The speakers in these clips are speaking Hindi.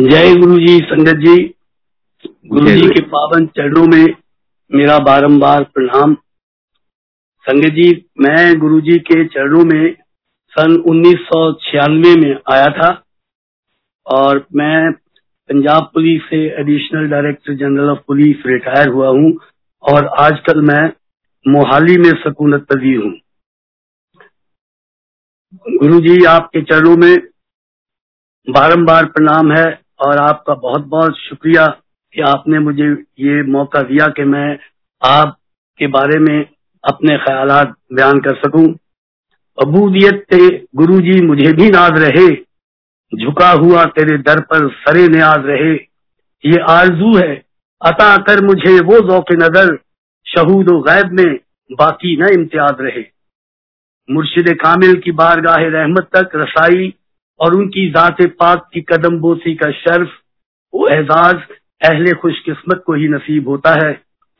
जय गुरु जी संगत जी। गुरु जी के पावन चरणों में मेरा बारंबार प्रणाम। संगत जी मैं गुरु जी के चरणों में सन उन्नीस सौ छियानवे में आया था और मैं पंजाब पुलिस से additional director general of police retire हुआ हूँ और आजकल मैं मोहाली में सकूनत पदी हूँ। गुरु जी आपके चरणों में बारंबार प्रणाम है। और आपका बहुत बहुत शुक्रिया कि आपने मुझे ये मौका दिया कि मैं आपके बारे में अपने ख्याल बयान कर सकूँ। अबूदियत से गुरु जी मुझे भी नाज रहे, झुका हुआ तेरे दर पर सरे न्याज रहे। ये आरज़ू है, अता कर मुझे वो जौक नज़र, शहूद गैब में बाकी न इम्तियाज़ रहे। मुर्शिद कामिल की बारगाह रहमत तक रसाई और उनकी ज़ात पाक की कदम बोसी का शर्फ, वो एजाज, अहले खुशकिस्मत को ही नसीब होता है।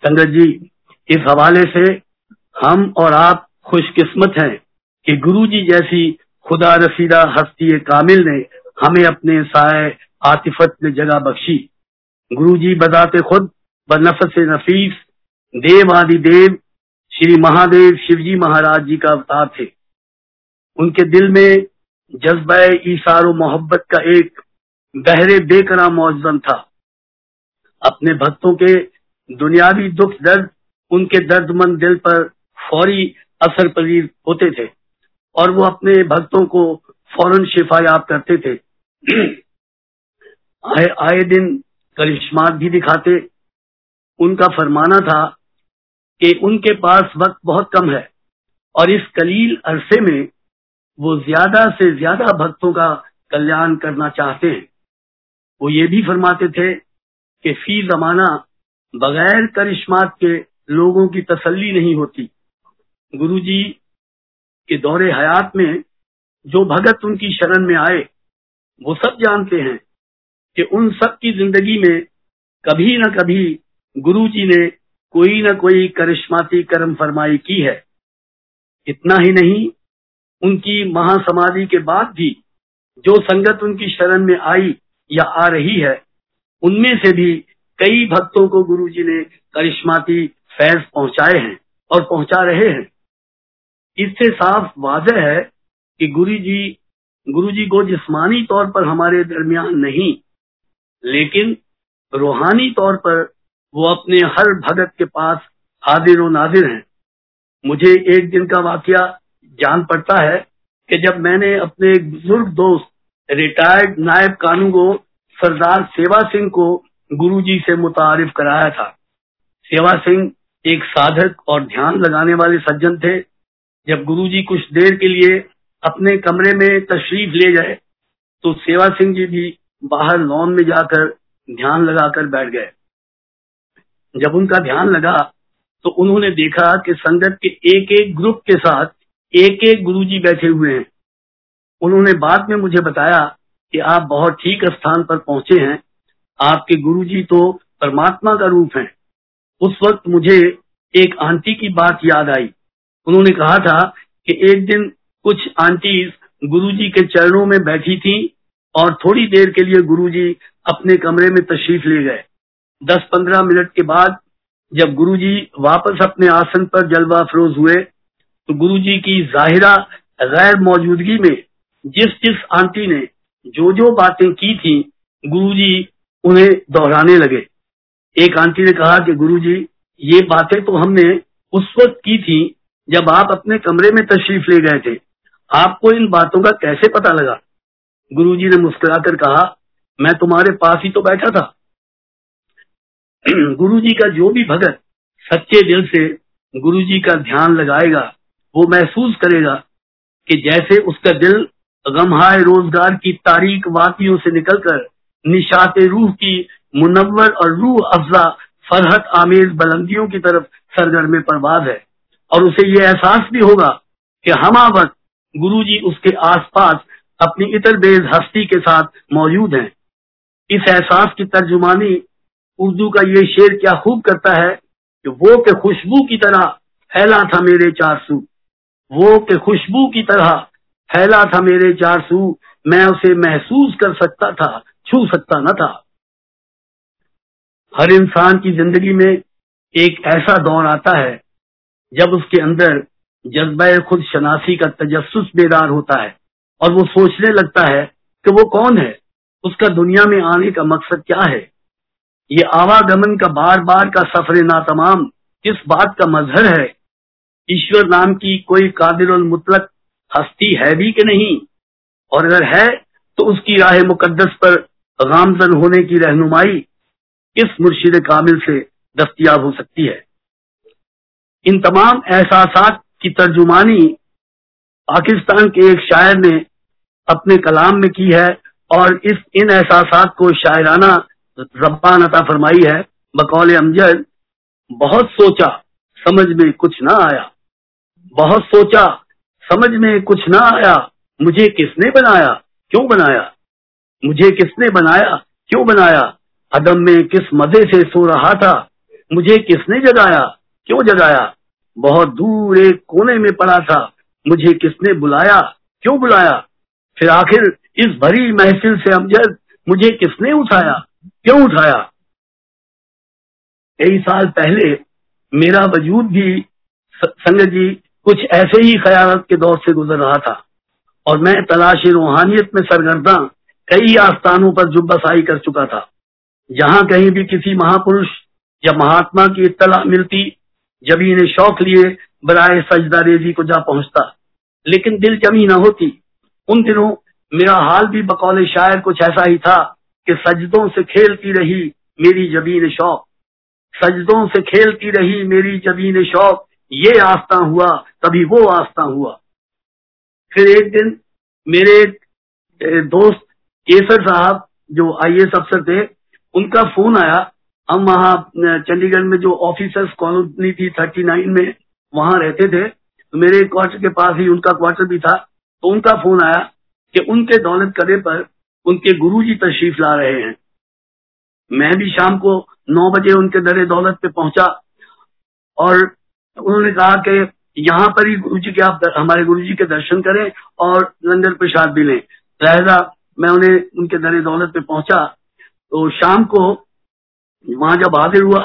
संगत जी, इस हवाले से हम और आप खुशकिस्मत हैं कि गुरु जी जैसी खुदा रसीदा हस्ती कामिल ने हमें अपने साय आतिफत में जगह बख्शी। गुरु जी बजाते खुद बनफस नफीस, देव आदि देव, श्री महादेव शिवजी महाराज जी का अवतार थे। उनके दिल में जज्ब ईसार मोहब्बत का एक बहरे बेकरा मौजन था। अपने भक्तों के दुनियावी दुख दर्द, उनके दर्दमंद दिल पर फौरी असर पजीर होते थे और वो अपने भक्तों को फ़ौरन शिफा याब करते थे। आए आए दिन करिश्मात भी दिखाते। उनका फरमाना था कि उनके पास वक्त बहुत कम है और इस कलील अरसे में वो ज़्यादा से ज़्यादा भक्तों का कल्याण करना चाहते हैं। वो ये भी फरमाते थे कि फ़ी जमाना बगैर करिश्मात के लोगों की तसल्ली नहीं होती। गुरु जी के दौरे हयात में जो भगत उनकी शरण में आए, वो सब जानते हैं कि उन सब की ज़िंदगी में कभी न कभी गुरु जी ने कोई न कोई करिश्माती कर्म फरमाई की है। इतना ही नहीं उनकी महासमाधि के बाद भी जो संगत उनकी शरण में आई या आ रही है, उनमें से भी कई भक्तों को गुरु जी ने करिश्माती फैज पहुँचाए हैं और पहुँचा रहे हैं। इससे साफ़ वाजह है कि गुरु जी गुरु जी को जिस्मानी तौर पर हमारे दरमियान नहीं, लेकिन रूहानी तौर पर वो अपने हर भगत के पास हाजिर नाजिर हैं। मुझे एक दिन का वाक्य जान पड़ता है कि जब मैंने अपने एक बुज़ुर्ग दोस्त रिटायर्ड नायब कानू को, सरदार सेवा सिंह को गुरुजी से मुतारिफ कराया था। सेवा सिंह एक साधक और ध्यान लगाने वाले सज्जन थे। जब गुरुजी कुछ देर के लिए अपने कमरे में तशरीफ़ ले गए तो सेवा सिंह जी भी बाहर लॉन में जाकर ध्यान लगाकर बैठ गए। जब उनका ध्यान लगा तो उन्होंने देखा कि संगत के एक एक ग्रुप के साथ एक एक गुरु जी बैठे हुए हैं। उन्होंने बाद में मुझे बताया कि आप बहुत ठीक स्थान पर पहुँचे हैं। आपके गुरु जी तो परमात्मा का रूप हैं। उस वक्त मुझे एक आंटी की बात याद आई। उन्होंने कहा था कि एक दिन कुछ आंटी गुरु जी के चरणों में बैठी थी और थोड़ी देर के लिए गुरु जी अपने कमरे में तशरीफ़ ले गए। दस पंद्रह मिनट के बाद जब गुरुजी वापस अपने आसन पर जलवा अफरोज हुए तो गुरु जी की जाहिरा गैर मौजूदगी में जिस जिस आंटी ने जो जो बातें की थी गुरु जी उन्हें दोहराने लगे। एक आंटी ने कहा कि गुरु जी ये बातें तो हमने उस वक्त की थी जब आप अपने कमरे में तशरीफ़ ले गए थे। आपको इन बातों का कैसे पता लगा? गुरु जी ने मुस्कुराकर कहा, मैं तुम्हारे पास ही तो बैठा था। गुरु जी का जो भी भगत सच्चे दिल से गुरु जी का ध्यान लगाएगा वो महसूस करेगा कि जैसे उसका दिल गमहाय रोज़गार की तारीख वातियों से निकलकर निशात रूह की मुनवर और रूह अफजा फरहत आमेज बुलंदियों की तरफ़ सरगर में परवाज है। और उसे ये एहसास भी होगा कि हम वक्त गुरु जी उसके आसपास अपनी इतर बेज हस्ती के साथ मौजूद हैं। इस एहसास की तर्जुमानी उर्दू का ये शेर क्या खूब करता है कि वो के खुशबू की तरह फैला था मेरे चार सू वो के खुशबू की तरह फैला था मेरे चार सू मैं उसे महसूस कर सकता था, छू सकता न था। हर इंसान की ज़िंदगी में एक ऐसा दौर आता है, जब उसके अंदर जज्बा खुद शनासी का तजस्स बेदार होता है और वो सोचने लगता है कि वो कौन है, उसका दुनिया में आने का मकसद क्या है। ये आवागमन का बार बार का सफ़र ना तमाम किस बात का मजहर है ईश्वर नाम की कोई कादिर मुतलक हस्ती है भी कि नहीं? और अगर है तो उसकी राह मुकद्दस पर गामजन होने की रहनुमाई किस मुर्शिद कामिल से दस्तियाब हो सकती है? इन तमाम एहसास की तर्जुमानी पाकिस्तान के एक शायर ने अपने कलाम में की है और इस इन एहसास को शायराना रब्बान अता फरमाई है। बकौल अमजद, बहुत सोचा, समझ में कुछ ना आया। बहुत सोचा, समझ में कुछ ना आया, मुझे किसने बनाया, क्यों बनाया? मुझे किसने बनाया, क्यों बनाया? अदम में किस मज़े से सो रहा था? मुझे किसने जगाया, क्यों जगाया? बहुत दूर एक कोने में पड़ा था, मुझे किसने बुलाया, क्यों बुलाया? फिर आखिर इस भरी महफिल से अमजद मुझे किसने उठाया, क्यों उठाया? कई साल पहले मेरा वजूद भी संगत जी कुछ ऐसे ही ख्याल के दौर से गुजर रहा था। और मैं तलाश रूहानियत में सरगर्दा कई आस्थानों पर जुब्बासाई कर चुका था। जहाँ कहीं भी किसी महापुरुष या महात्मा की इतला मिलती, जब इन्हें शौक लिए बराए सजदा रेजी को जा पहुँचता। लेकिन दिल जमी न होती। उन दिनों मेरा हाल भी बकौल शायर कुछ ऐसा ही था कि सजदों से खेलती रही मेरी जबीन शौक। सजदों से खेलती रही मेरी जबीन शौक। ये आस्था हुआ, तभी वो आस्था हुआ। फिर एक दिन मेरे दोस्त केसर साहब, जो आई एस अफसर थे, उनका फ़ोन आया। हम वहाँ चंडीगढ़ में जो ऑफिसर्स कॉलोनी थी, थर्टी नाइन में, वहाँ रहते थे। तो मेरे क्वार्टर के पास ही उनका क्वार्टर भी था। तो उनका फ़ोन आया कि उनके दौलत करे पर उनके गुरुजी तशरीफ़ ला रहे हैं। मैं भी शाम को नौ बजे उनके दरे दौलत पे पहुँचा और उन्होंने कहा कि यहाँ पर ही गुरु जी के आप हमारे गुरु जी के दर्शन करें और लंगर प्रसाद भी लें। लहजा मैं उन्हें, उनके दर दौलत पे पहुँचा। तो शाम को वहाँ जब हाजिर हुआ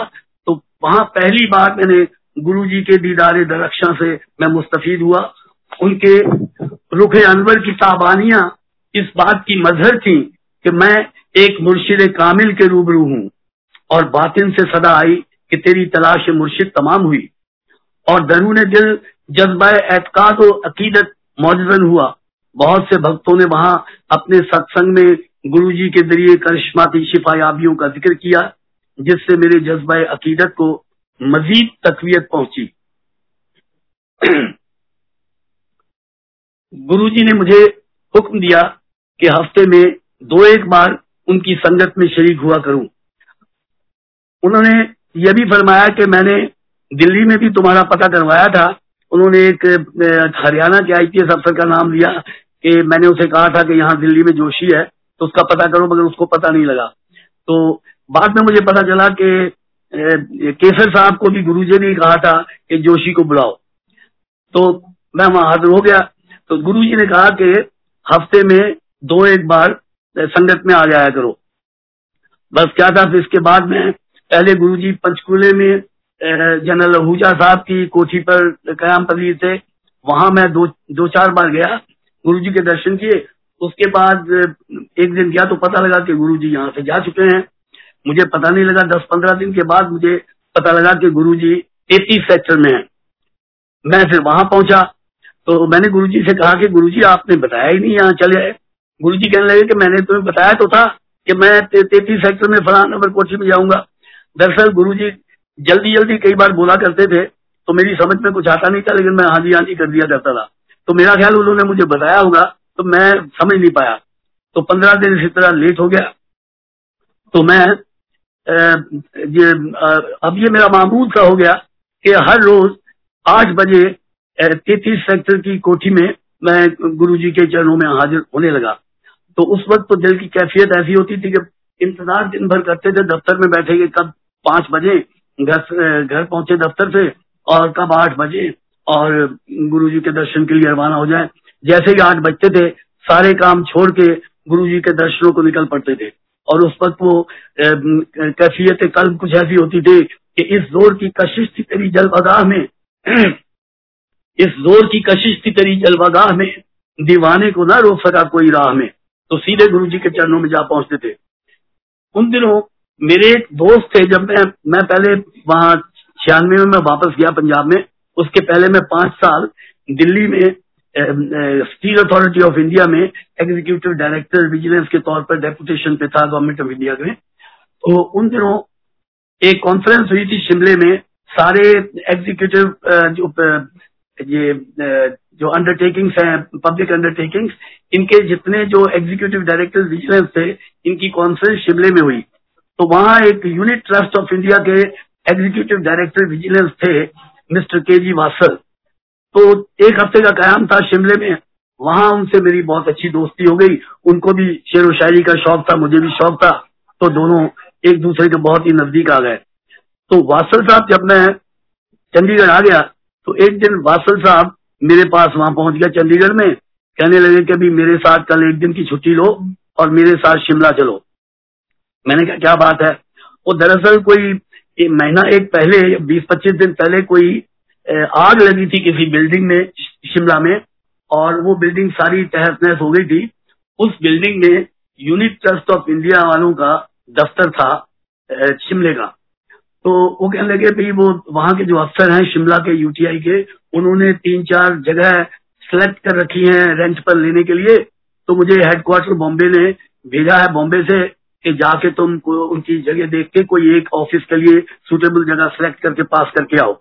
तो वहाँ पहली बार मैंने गुरु जी के दीदार दरक्षा से मैं मुस्तफीद हुआ। उनके रुख अनवर की ताबानियाँ इस बात की मजहर थी कि मैं एक मुर्शिद कामिल के रूबरू हूँ और बातिन से सदा आई कि तेरी तलाश मुर्शिद तमाम हुई। और दरून दिल जज्बा एतकाद और अकीदत मौजन हुआ। बहुत से भक्तों ने वहाँ अपने सत्संग में गुरु जी के ज़रिए करिश्माती शिफायाबियों का ज़िक्र किया, जिससे मेरे जज्बा अकीदत को मजीद तकवीत पहुँची। गुरु जी ने मुझे हुक्म दिया कि हफ़्ते में दो एक बार उनकी संगत में शरीक हुआ करूँ। उन्होंने यह भी फरमाया कि मैंने दिल्ली में भी तुम्हारा पता करवाया था। उन्होंने एक हरियाणा के आईपीएस अफसर का नाम लिया कि मैंने उसे कहा था कि यहाँ दिल्ली में जोशी है तो उसका पता करो, मगर उसको पता नहीं लगा। तो बाद में मुझे पता चला कि केसर साहब को भी गुरुजी ने कहा था कि जोशी को बुलाओ। तो मैं वहाँ हाजिर हो गया। तो गुरु जी ने कहा कि हफ़्ते में दो एक बार संगत में आ जाया करो। बस क्या था, फिर इसके बाद में पहले गुरु जी पंचकूले में जनरल आहूजा साहब की कोठी पर कयाम पदीर थे वहाँ मैं दो दो चार बार गया गुरु जी के दर्शन किए। उसके बाद, एक दिन गया तो पता लगा कि गुरु जी यहाँ से जा चुके हैं। मुझे पता नहीं लगा, दस पंद्रह दिन के बाद मुझे पता लगा कि गुरु जी तैतीस सेक्टर में है। मैं फिर वहाँ पहुँचा तो मैंने गुरु जी से कहा कि गुरु जी आपने बताया ही नहीं यहाँ चले आए। गुरु जी कहने लगे कि मैंने तुम्हें बताया तो था कि मैं तैतीस सेक्टर में फलान नंबर कोठी में जाऊँगा। दरअसल गुरु जी जल्दी जल्दी कई बार बोला करते थे तो मेरी समझ में कुछ आता नहीं था, लेकिन मैं हाजी हाजी कर दिया करता था। तो मेरा ख्याल उन्होंने मुझे बताया होगा तो मैं समझ नहीं पाया। तो पंद्रह दिन इसी तरह लेट हो गया। तो मैं ये अब ये मेरा मामूल सा हो गया कि हर रोज आठ बजे तैतीस सेक्टर की कोठी में मैं गुरु जी के चरणों में हाजिर होने लगा। तो उस वक्त तो दिल की कैफियत ऐसी होती थी कि इंतज़ार दिन भर करते थे, दफ्तर में बैठे कब पाँच बजे घर घर पहुँचे दफ्तर से और कब आठ बजे और गुरु जी के दर्शन के लिए रवाना हो जाए। जैसे ही आठ बजते थे, सारे काम छोड़ के गुरु जी के दर्शनों को निकल पड़ते थे। और उस वक्त वो कैफियत कल कुछ ऐसी होती थी कि इस ज़ोर की कशिश थी तेरी जलवागाह में। इस ज़ोर की कशिश थी तेरी जलवागाह में। दीवाने को ना रोक सका कोई राह में। तो सीधे गुरु जी के चरणों में जा पहुँचते थे। उन दिनों मेरे एक दोस्त थे, जब मैं मैं पहले वहाँ छियानवे में मैं वापस गया पंजाब में, उसके पहले मैं पाँच साल दिल्ली में स्टील अथॉरिटी ऑफ़ इंडिया में एग्जीक्यूटिव डायरेक्टर विजिलेंस के तौर पर डेपुटेशन पे था गवर्नमेंट ऑफ़ इंडिया में। तो उन दिनों एक कॉन्फ्रेंस हुई थी शिमले में, सारे एग्जीक्यूटिव जो ये जो अंडरटेकिंग्स हैं पब्लिक अंडरटेकिंग्स इनके जितने जो एग्जीक्यूटिव डायरेक्टर विजिलेंस थे, इनकी कॉन्फ्रेंस शिमले में हुई। तो वहाँ एक यूनिट ट्रस्ट ऑफ़ इंडिया के एग्जीक्यूटिव डायरेक्टर विजिलेंस थे मिस्टर के जी वासल तो एक हफ़्ते का कयाम था शिमले में, वहाँ उनसे मेरी बहुत अच्छी दोस्ती हो गई। उनको भी शेर व शायरी का शौक था, मुझे भी शौक था। तो दोनों एक दूसरे के बहुत ही नज़दीक आ गए। तो वासल साहब जब मैं चंडीगढ़ आ गया तो एक दिन वासल साहब मेरे पास वहाँ पहुँच गया चंडीगढ़ में। कहने लगे कि अभी मेरे साथ कल एक दिन की छुट्टी लो और मेरे साथ शिमला चलो। मैंने कहा, क्या बात है? वो दरअसल कोई महीना एक पहले, बीस पच्चीस दिन पहले कोई आग लगी थी किसी बिल्डिंग में शिमला में, और वो बिल्डिंग सारी तहस नहस हो गई थी। उस बिल्डिंग में यूनिट ट्रस्ट ऑफ़ इंडिया वालों का दफ्तर था शिमले का। तो वो कहने लगे, भाई, वो वहाँ के जो अफसर हैं, शिमला के यूटीआई के, उन्होंने तीन चार जगह सेलेक्ट कर रखी हैं रेंट पर लेने के लिए। तो मुझे हेडक्वार्टर बॉम्बे ने भेजा है बॉम्बे से कि जाके तुम उनकी जगह देख के कोई एक ऑफ़िस के लिए सुटेबल जगह सेलेक्ट करके पास करके आओ।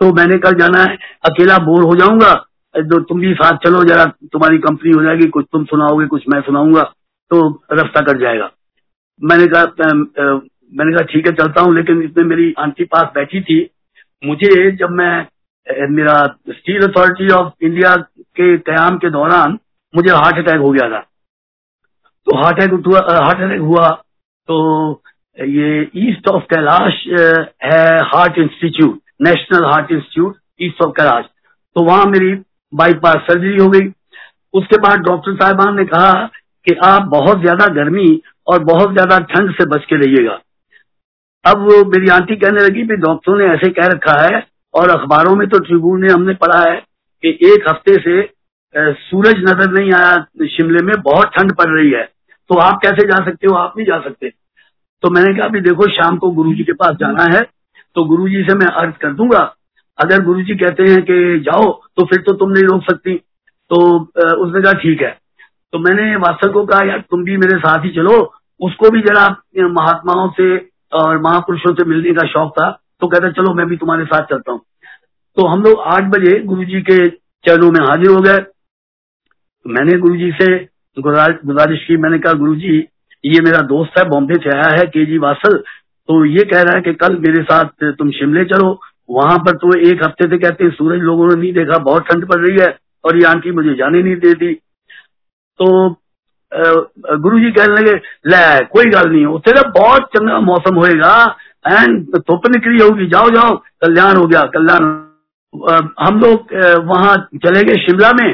तो मैंने कल जाना है, अकेला बोर हो जाऊँगा। तो तुम भी साथ चलो, जरा तुम्हारी कंपनी हो जाएगी, कुछ तुम सुनाओगे, कुछ मैं सुनाऊँगा तो रास्ता कट जाएगा। मैंने कहा मैंने कहा, ठीक है, चलता हूँ। लेकिन इसमें मेरी आंटी पास बैठी थी। मुझे जब मैं मेरा स्टील अथॉरिटी ऑफ़ इंडिया के क्याम के दौरान मुझे हार्ट अटैक हो गया था। तो हार्ट अटैक हार्ट अटैक हुआ। तो ये ईस्ट ऑफ़ कैलाश है heart institute national heart institute east of Kailash तो वहाँ मेरी बाईपास सर्जरी हो गई। उसके बाद डॉक्टर साहबान ने कहा कि आप बहुत ज़्यादा गर्मी और बहुत ज़्यादा ठंड से बच के रहिएगा। अब मेरी आंटी कहने लगी भी डॉक्टरों ने ऐसे कह रखा है और अखबारों में तो ट्रिब्यून ने हमने पढ़ा है कि एक हफ़्ते से सूरज नज़र नहीं आया शिमले में, बहुत ठंड पड़ रही है। तो आप कैसे जा सकते हो? आप नहीं जा सकते। तो मैंने कहा भी देखो, शाम को गुरुजी के पास जाना है तो गुरुजी से मैं अर्ज़ कर दूँगा। अगर गुरुजी कहते हैं कि जाओ तो फिर तो तुम नहीं रोक सकती। तो उसने कहा, ठीक है। तो मैंने वास्तव को कहा, यार, तुम भी मेरे साथ ही चलो। उसको भी जरा महात्माओं से और महापुरुषों से मिलने का शौक था तो कहता, चलो, मैं भी तुम्हारे साथ चलता हूँ। तो हम लोग आठ बजे गुरु जी के चरणों में हाजिर हो गए। मैंने गुरु जी से गुजारिश की, मैंने कहा गुरु जी ये मेरा दोस्त है, बॉम्बे से आया है के जी वासल। तो ये कह रहा है कि कल मेरे साथ तुम शिमले चलो, वहाँ पर तो एक हफ़्ते से कहते हैं, सूरज लोगों ने नहीं देखा, बहुत ठंड पड़ रही है, और ये आंटी मुझे जाने नहीं देती। तो गुरु जी कहने लगे, ले, कोई गल नहीं उत्थे तो बहुत चंगा मौसम होएगा, एंड धुप निकली होगी, जाओ जाओ, कल्याण हो गया, कल्याण। हम लोग वहाँ चले गए शिमला में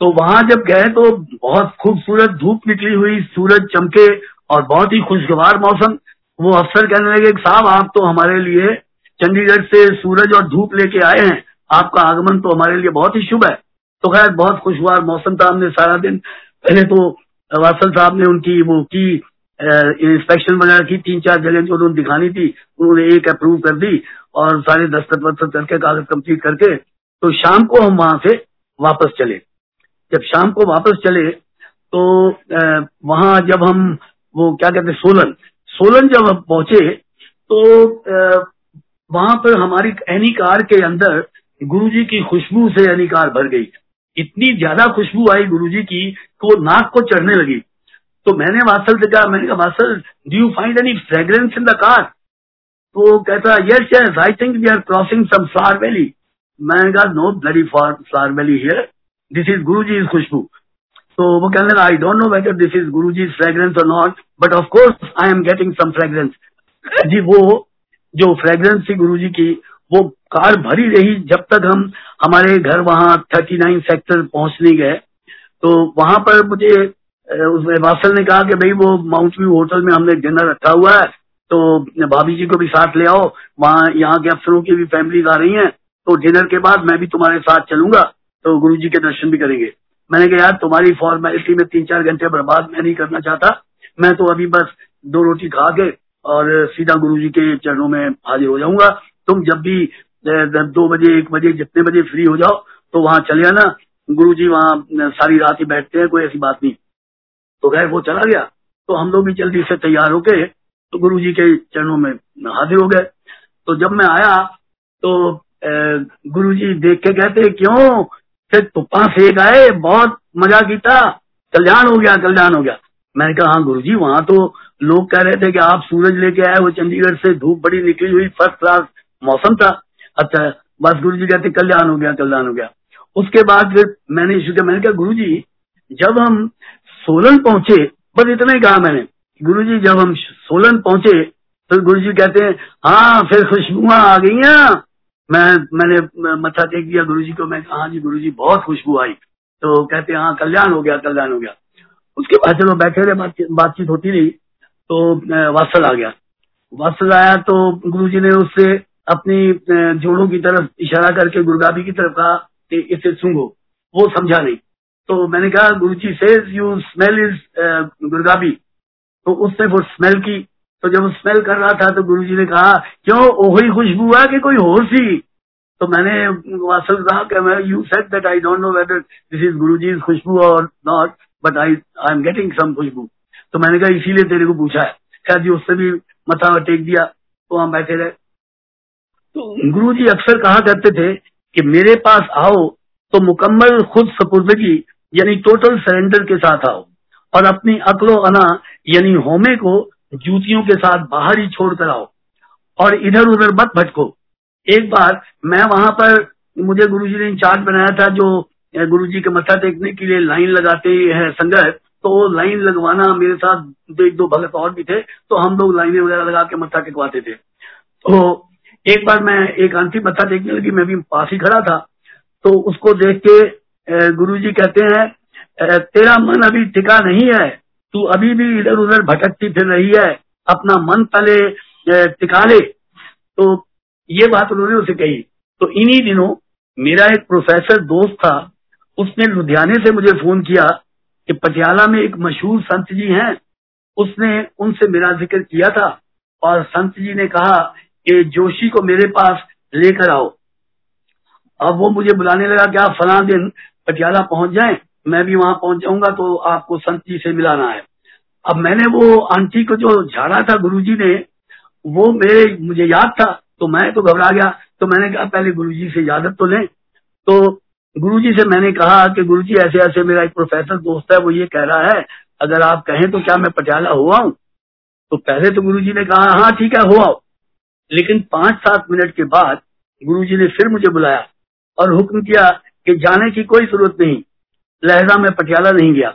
तो वहाँ जब गए तो बहुत खूबसूरत धूप निकली हुई, सूरज चमके और बहुत ही खुशगवार मौसम। वो अफसर कहने लगे, साहब, आप तो हमारे लिए चंडीगढ़ से सूरज और धूप लेके आए हैं। आपका आगमन तो हमारे लिए बहुत ही शुभ है। तो खैर, बहुत खुशगवार मौसम था हमने सारा दिन। पहले तो वासल साहब ने उनकी वो की इंस्पेक्शन वगैरह की, तीन चार जगह जो उन्होंने दिखानी थी, उन्होंने एक अप्रूव कर दी और सारे दस्तखत वस्तक करके, कागज़ कंप्लीट करके तो शाम को हम वहाँ से वापस चले। जब शाम को वापस चले तो वहाँ जब हम, वो क्या कहते सोलन सोलन जब हम पहुँचे तो वहाँ पर हमारी एनी कार के अंदर गुरुजी की खुशबू से एनी कार भर गई। इतनी ज़्यादा खुशबू आई गुरुजी की कि वो नाक को चढ़ने लगी। तो मैंने वासल से कहा, मैंने कहा Vasal do you find any fragrance in the car तो कहता yes yes I think we are crossing some flower valley मैंने कहा no bloody flower valley here this is guru ji is खुशबू तो वो कहने लगा I don't know whether this is guru ji fragrance और not but of course I am getting some fragrance जी, वो, जो फ्रेग्रेंस थी गुरु जी की, वो कार भरी रही जब तक हम, हमारे घर वहाँ थर्टी नाइन सेक्टर पहुँच नहीं गए। तो वहाँ पर मुझे वासल ने कहा कि भाई वो माउंट व्यू होटल में हमने डिनर रखा हुआ है तो भाभी जी को भी साथ ले आओ। वहाँ यहाँ के अफसरों की भी फैमिलीज़ आ रही हैं तो डिनर के बाद मैं भी तुम्हारे साथ चलूँगा। तो गुरु जी के दर्शन भी करेंगे। मैंने कहा, यार, तुम्हारी फॉर्मेलिटी में तीन चार घंटे बर्बाद मैं नहीं करना चाहता। मैं तो अभी बस दो रोटी खा के और सीधा गुरु जी के चरणों में हाजिर हो जाऊँगा। तुम जब भी दो बजे, एक बजे, जितने बजे फ्री हो जाओ तो वहाँ चले आना। गुरु जी वहाँ सारी रात ही बैठते हैं, कोई ऐसी बात नहीं। तो गए वो चला गया। तो हम लोग भी जल्दी से तैयार होके तो गुरु जी के चरणों में हाजिर हो गए। तो जब मैं आया तो गुरु जी देख के कहते, क्यों? फिर तुप्पा सेक आए, बहुत मज़ा कीता। कल्याण हो गया, कल्याण हो गया। मैंने कहा हाँ गुरु जी वहाँ तो लोग कह रहे थे कि आप सूरज लेके आए, वो चंडीगढ़ से धूप बड़ी निकली हुई फ़र्स्ट क्लास मौसम था। अच्छा बस गुरु जी कहते, कल्याण हो गया, कल्याण हो गया। उसके बाद फिर मैंने इशू किया, मैंने कहा गुरु जी जब हम सोलन पहुँचे, बस इतना ही कहा मैंने गुरु जी जब हम सोलन पहुँचे तो गुरु जी कहते हैं हाँ फिर खुशबुआ आ गई मैं, मैंने मथा टेक दिया गुरु जी को, मैं कहा हाँ जी गुरु जी बहुत खुशबू आई। तो कहते हाँ कल्याण हो गया, कल्याण हो गया। उसके बाद चलो बैठे रहे बातचीत होती रही तो वासल आ गया। वासल आया तो गुरु जी ने उससे अपनी जोड़ों की तरफ़ इशारा करके गुरुगाबी की तरफ़ कहा कि इसे सूंघो। वो समझा नहीं। तो मैंने कहा गुरु जी से यू स्मेल इज़ गुरगाबी तो उसने वो स्मेल की तो जब स्मेल कर रहा था तो गुरु जी ने कहा, क्यों? ओही खुशबू है कि कोई और सी? तो मैंने वासल कहा कि मैं you said that I don't know whether this is guru ji खुशबू और not but I I am getting some खुशबू. तो मैंने कहा, इसीलिए तेरे को पूछा है. खैर जी, उससे भी मथा टेक दिया तो हम बैठे रहे। तो गुरु जी अक्सर कहा करते थे कि, मेरे पास आओ तो मुकम्मल खुद सपुर्दगी, यानी टोटल सरेंडर के साथ आओ, और अपनी अकलो अना, यानी होमे को जूतियों के साथ बाहर ही छोड़ कर आओ। और इधर उधर मत भटको। एक बार मैं वहाँ पर, मुझे गुरुजी ने इंचार्ज बनाया था जो गुरुजी के मत्था टेकने के लिए लाइन लगाते हैं संगत तो लाइन लगवाना मेरे साथ एक दो भगत और भी थे तो हम लोग लाइनें वगैरह लगा के मत्था टेकवाते थे। तो एक बार मैं एक आंटी मत्था टेकने लगी, मैं भी पास ही खड़ा था। तो उसको देख के गुरु जी कहते हैं तेरा मन अभी टिका नहीं है। तू अभी भी इधर उधर भटकती फिर रही है, अपना मन पहले टिका ले तो ये बात उन्होंने उसे कही। तो इन्हीं दिनों मेरा एक प्रोफेसर दोस्त था, उसने लुधियाने से मुझे फ़ोन किया कि पटियाला में एक मशहूर संत जी हैं। उसने उनसे मेरा ज़िक्र किया था और संत जी ने कहा कि जोशी को मेरे पास लेकर आओ। अब वो मुझे बुलाने लगा कि आप फला दिन पटियाला पहुँच जाएँ? मैं भी वहाँ पहुँच जाऊँगा तो आपको संत जी से मिलाना है। अब मैंने वो आंटी को जो झाड़ा था गुरुजी ने, वो मेरे, मुझे याद था तो मैं तो घबरा गया। तो मैंने कहा, पहले गुरुजी से इजाज़त तो लें। तो गुरुजी से मैंने कहा कि गुरुजी, ऐसे ऐसे मेरा एक प्रोफेसर दोस्त है, वो ये कह रहा है, अगर आप कहें तो क्या मैं पटियाला हुआ हूँ? तो पहले तो गुरुजी ने कहा हाँ ठीक है, हो आओ। लेकिन पाँच सात मिनट के बाद गुरुजी ने फिर मुझे बुलाया और हुक्म किया कि जाने की कोई ज़रूरत नहीं। लहजा में पटियाला नहीं गया।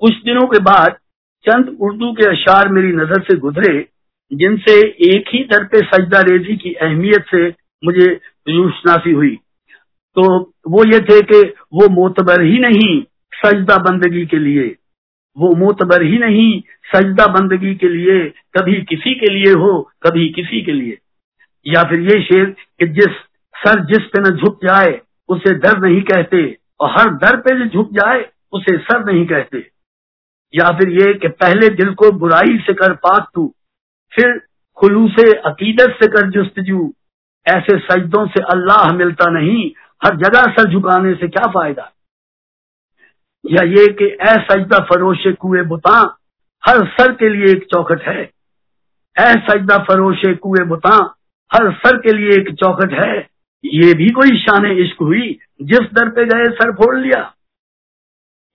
कुछ दिनों के बाद चंद उर्दू के अशार मेरी नज़र से गुजरे, जिनसे एक ही दर पे सजदा रेजी की अहमियत से मुझे रूशनासी हुई। तो वो ये थे कि वो मोतबर ही नहीं सजदा बंदगी के लिए। वो मोतबर ही नहीं सजदा बंदगी के लिए, कभी किसी के लिए हो, कभी किसी के लिए। या फिर ये शेर कि जिस सर जिस पे न झुक जाए, उसे दर नहीं कहते। और हर दर पे जो झुक जाए, उसे सर नहीं कहते। या फिर ये कि पहले दिल को बुराई से कर पाक तू, फिर खुलू से अकीदत से कर जुस्तजू ऐसे सजदों से अल्लाह मिलता नहीं, हर जगह सर झुकाने से क्या फ़ायदा? या ये कि ए सजदा फरोश कुए बुता, हर सर के लिए एक चौखट है। ए सजदा फरोश कुए बुता, हर सर के लिए एक चौखट है। ये भी कोई शान इश्क हुई, जिस दर पे गए सर फोड़ लिया।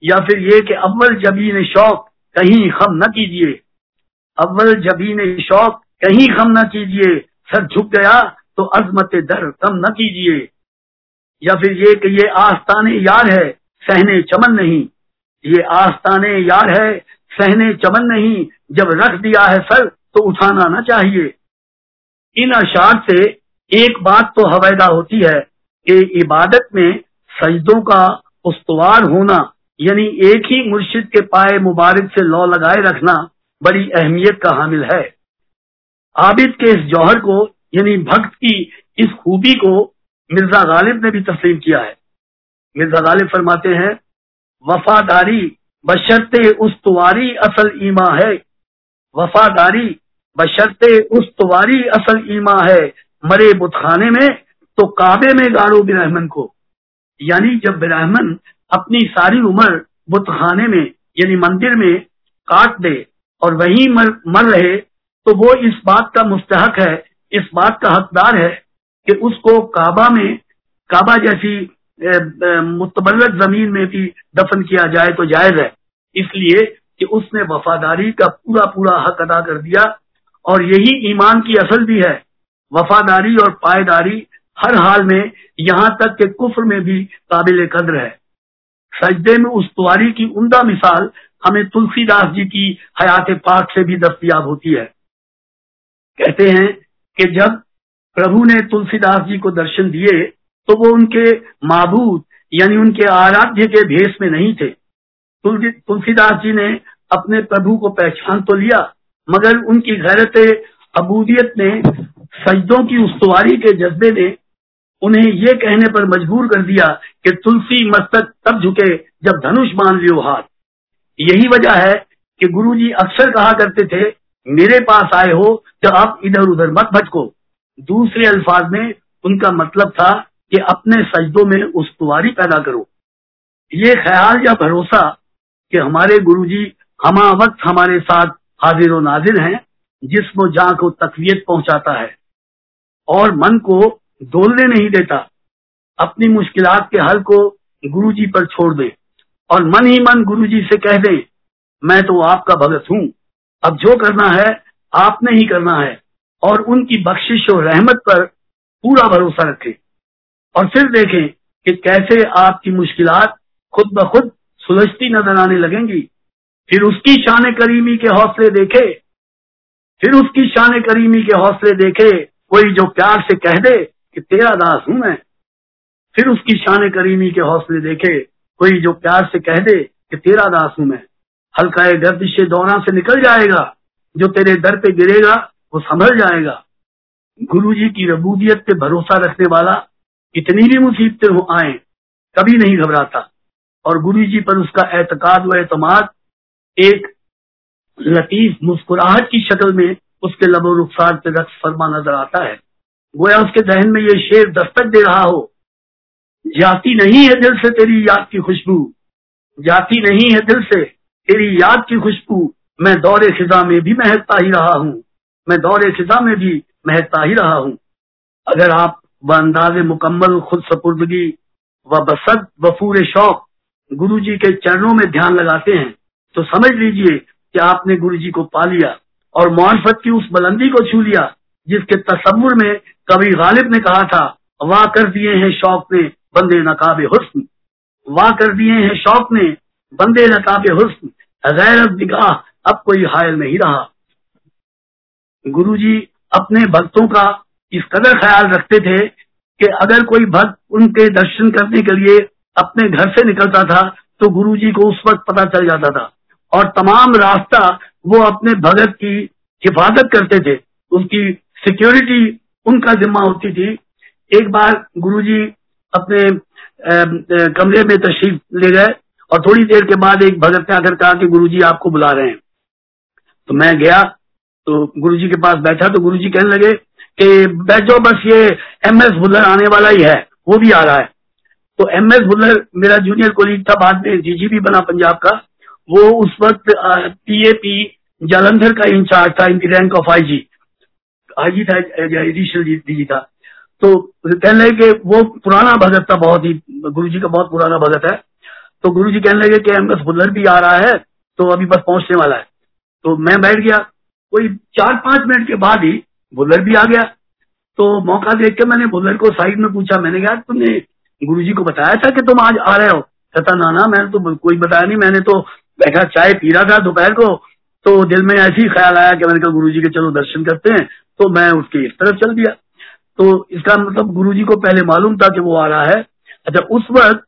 या फिर ये कि अव्वल जबीन शौक, कहीं खम न कीजिए। अव्वल जबीन शौक, कहीं खम न कीजिए। सर झुक गया तो अजमत दर कम न कीजिए। या फिर ये कि ये आस्ताने यार है, सहने चमन नहीं। ये आस्ताने यार है, सहने चमन नहीं। जब रख दिया है सर तो उठाना ना चाहिए। इन अशार से एक बात तो हवैदा होती है कि इबादत में सजदों का उस्तवार होना, यानी एक ही मुर्शिद के पाए मुबारक से लौ लगाए रखना बड़ी अहमियत का हामिल है। आबिद के इस जौहर को, यानी भक्त की इस खूबी को मिर्ज़ा गालिब ने भी तस्लीम किया है। मिर्ज़ा गालिब फरमाते हैं, वफादारी बशर्ते उस्तवारी असल ईमा है। वफादारी बशर्ते उस्तवारी असल ईमा है। मरे बुतखाने में तो काबे में गाड़ो बिरहमन को। यानी जब बिरहमन अपनी सारी उम्र बुतखाने में यानी मंदिर में काट दे और वहीं मर, मर रहे तो वो इस बात का मुस्तहक है इस बात का हकदार है कि उसको काबा में काबा जैसी मुतबरक ज़मीन में भी दफन किया जाए तो जायज़ है। इसलिए कि उसने वफादारी का पूरा पूरा हक अदा कर दिया और यही ईमान की असल भी है। वफादारी और पायदारी हर हाल में यहाँ तक के कुफर में भी काबिल कद्र है। सजदे में उस्तवारी की उमदा मिसाल हमें तुलसीदास जी की हयात पाक से भी दस्तियाब होती है। कहते हैं कि जब प्रभु ने तुलसीदास जी को दर्शन दिए तो वो उनके माबूद, यानी उनके आराध्य के भेष में नहीं थे। तुलसीदास जी ने अपने प्रभु को पहचान तो लिया, मगर उनकी गैरत अबूदियत ने सजदों की उस्तवारी के जज्बे ने उन्हें ये कहने पर मजबूर कर दिया कि तुलसी मस्तक तब झुके जब धनुष मान लियो हाथ। यही वजह है कि गुरुजी अक्सर कहा करते थे, मेरे पास आए हो तो आप इधर उधर मत भटको। दूसरे अल्फाज में उनका मतलब था कि अपने सजदों में उस्तवारी पैदा करो। ये ख्याल या भरोसा कि हमारे गुरुजी हमा वक्त हमारे साथ हाजिर नाजिर हैं जिसम जहाँ को तकवीत पहुंचाता है। और मन को डोलने नहीं देता, अपनी मुश्किलात के हल को गुरु जी पर छोड़ दे। और मन ही मन गुरु जी से कह दे, मैं तो आपका भगत हूँ। अब जो करना है, आपने ही करना है। और उनकी बख्शिश और रहमत पर पूरा भरोसा रखें। और फिर देखें कि कैसे आपकी मुश्किलात खुद ब खुद सुलझती नज़र आने लगेंगी। फिर उसकी शान करीमी के हौसले देखे। फिर उसकी शान करीमी के हौसले देखे कोई जो प्यार से कह दे कि तेरा दास हूँ मैं, फिर उसकी शान करीमी के हौसले देखे, कोई जो प्यार से कह दे कि तेरा दास हूँ मैं हल्का गर्दिश दौरा से निकल जाएगा, जो तेरे दर पे गिरेगा, वो संभल जाएगा। गुरु जी की रबूदियत पे भरोसा रखने वाला कितनी भी मुसीबतें हो आए, कभी नहीं घबराता। और गुरु जी पर उसका एतकाद व एतमाद, एक लतीफ मुस्कुराहट की शक्ल में उसके लबो रुखसार पे रक्स फरमा नज़र आता है। गोया उसके जहन में ये शेर दस्तक दे रहा हो। जाती नहीं है दिल से तेरी याद की खुशबू। जाती नहीं है दिल से तेरी याद की खुशबू। मैं दौरे खिजा में भी महकता ही रहा हूँ। मैं दौरे खिजा में भी महकता ही रहा हूँ। अगर आप व अंदाज मुकम्मल खुद सपुर्दगी व बसद व पूरे शौक गुरु जी के चरणों में ध्यान लगाते हैं तो समझ लीजिए कि आपने गुरु जी को पा लिया। और मोहफत की उस बुलंदी को छू लिया, जिसके तस्वुर में कभी गालिब ने कहा था, वाह कर दिए हैं शौक ने बंदे नकाब हुस्न। वाह कर दिए हैं शौक ने बंदे नकाब हुस्न। गैरत दिगाह अब कोई हायल नहीं रहा। गुरुजी अपने भक्तों का इस कदर ख्याल रखते थे कि अगर कोई भक्त उनके दर्शन करने के लिए अपने घर से निकलता था तो गुरुजी को उस वक्त पता चल जाता था। और तमाम रास्ता वो अपने भगत की हिफाजत करते थे उसकी सिक्योरिटी उनका जिम्मा होती थी। एक बार गुरुजी अपने कमरे में तशरीफ़ ले गए और थोड़ी देर के बाद एक भगत ने आकर कहा कि गुरुजी आपको बुला रहे हैं। तो मैं गया तो गुरुजी के पास बैठा तो गुरुजी कहने लगे कि बैठ जाओ बस ये एम एस बुल्लर आने वाला ही है, वो भी आ रहा है। तो एम एस बुल्लर मेरा जूनियर कोलीग था, बाद में जीजीपी बना पंजाब का। वो उस वक्त पीएपी जालंधर का इंचार्ज था इन रैंक ऑफ़ आई जी आई जी था एडिशनल जी था। तो कहने लगे कि वो पुराना भगत था, बहुत ही गुरु जी का बहुत पुराना भगत है। तो गुरु जी कहने लगे कि एम एस बुल्लर भी आ रहा है तो अभी बस पहुँचने वाला है। तो मैं बैठ गया। कोई चार पाँच मिनट के बाद ही बुल्लर भी आ गया। तो मौका देख के मैंने बुल्लर को साइड में पूछा, मैंने कहा, तुमने गुरु जी को बताया था कि तुम आज आ रहे हो? कहता, ना ना, मैंने तो कोई बताया नहीं, मैंने तो बैठा चाय पी रहा था दोपहर को तो दिल में ऐसे ही ख्याल आया कि मैंने कहा गुरु जी के चलो दर्शन करते हैं। तो मैं उसके इस तरफ़ चल दिया। तो इसका मतलब गुरु जी को पहले मालूम था कि वो आ रहा है। अच्छा उस वक्त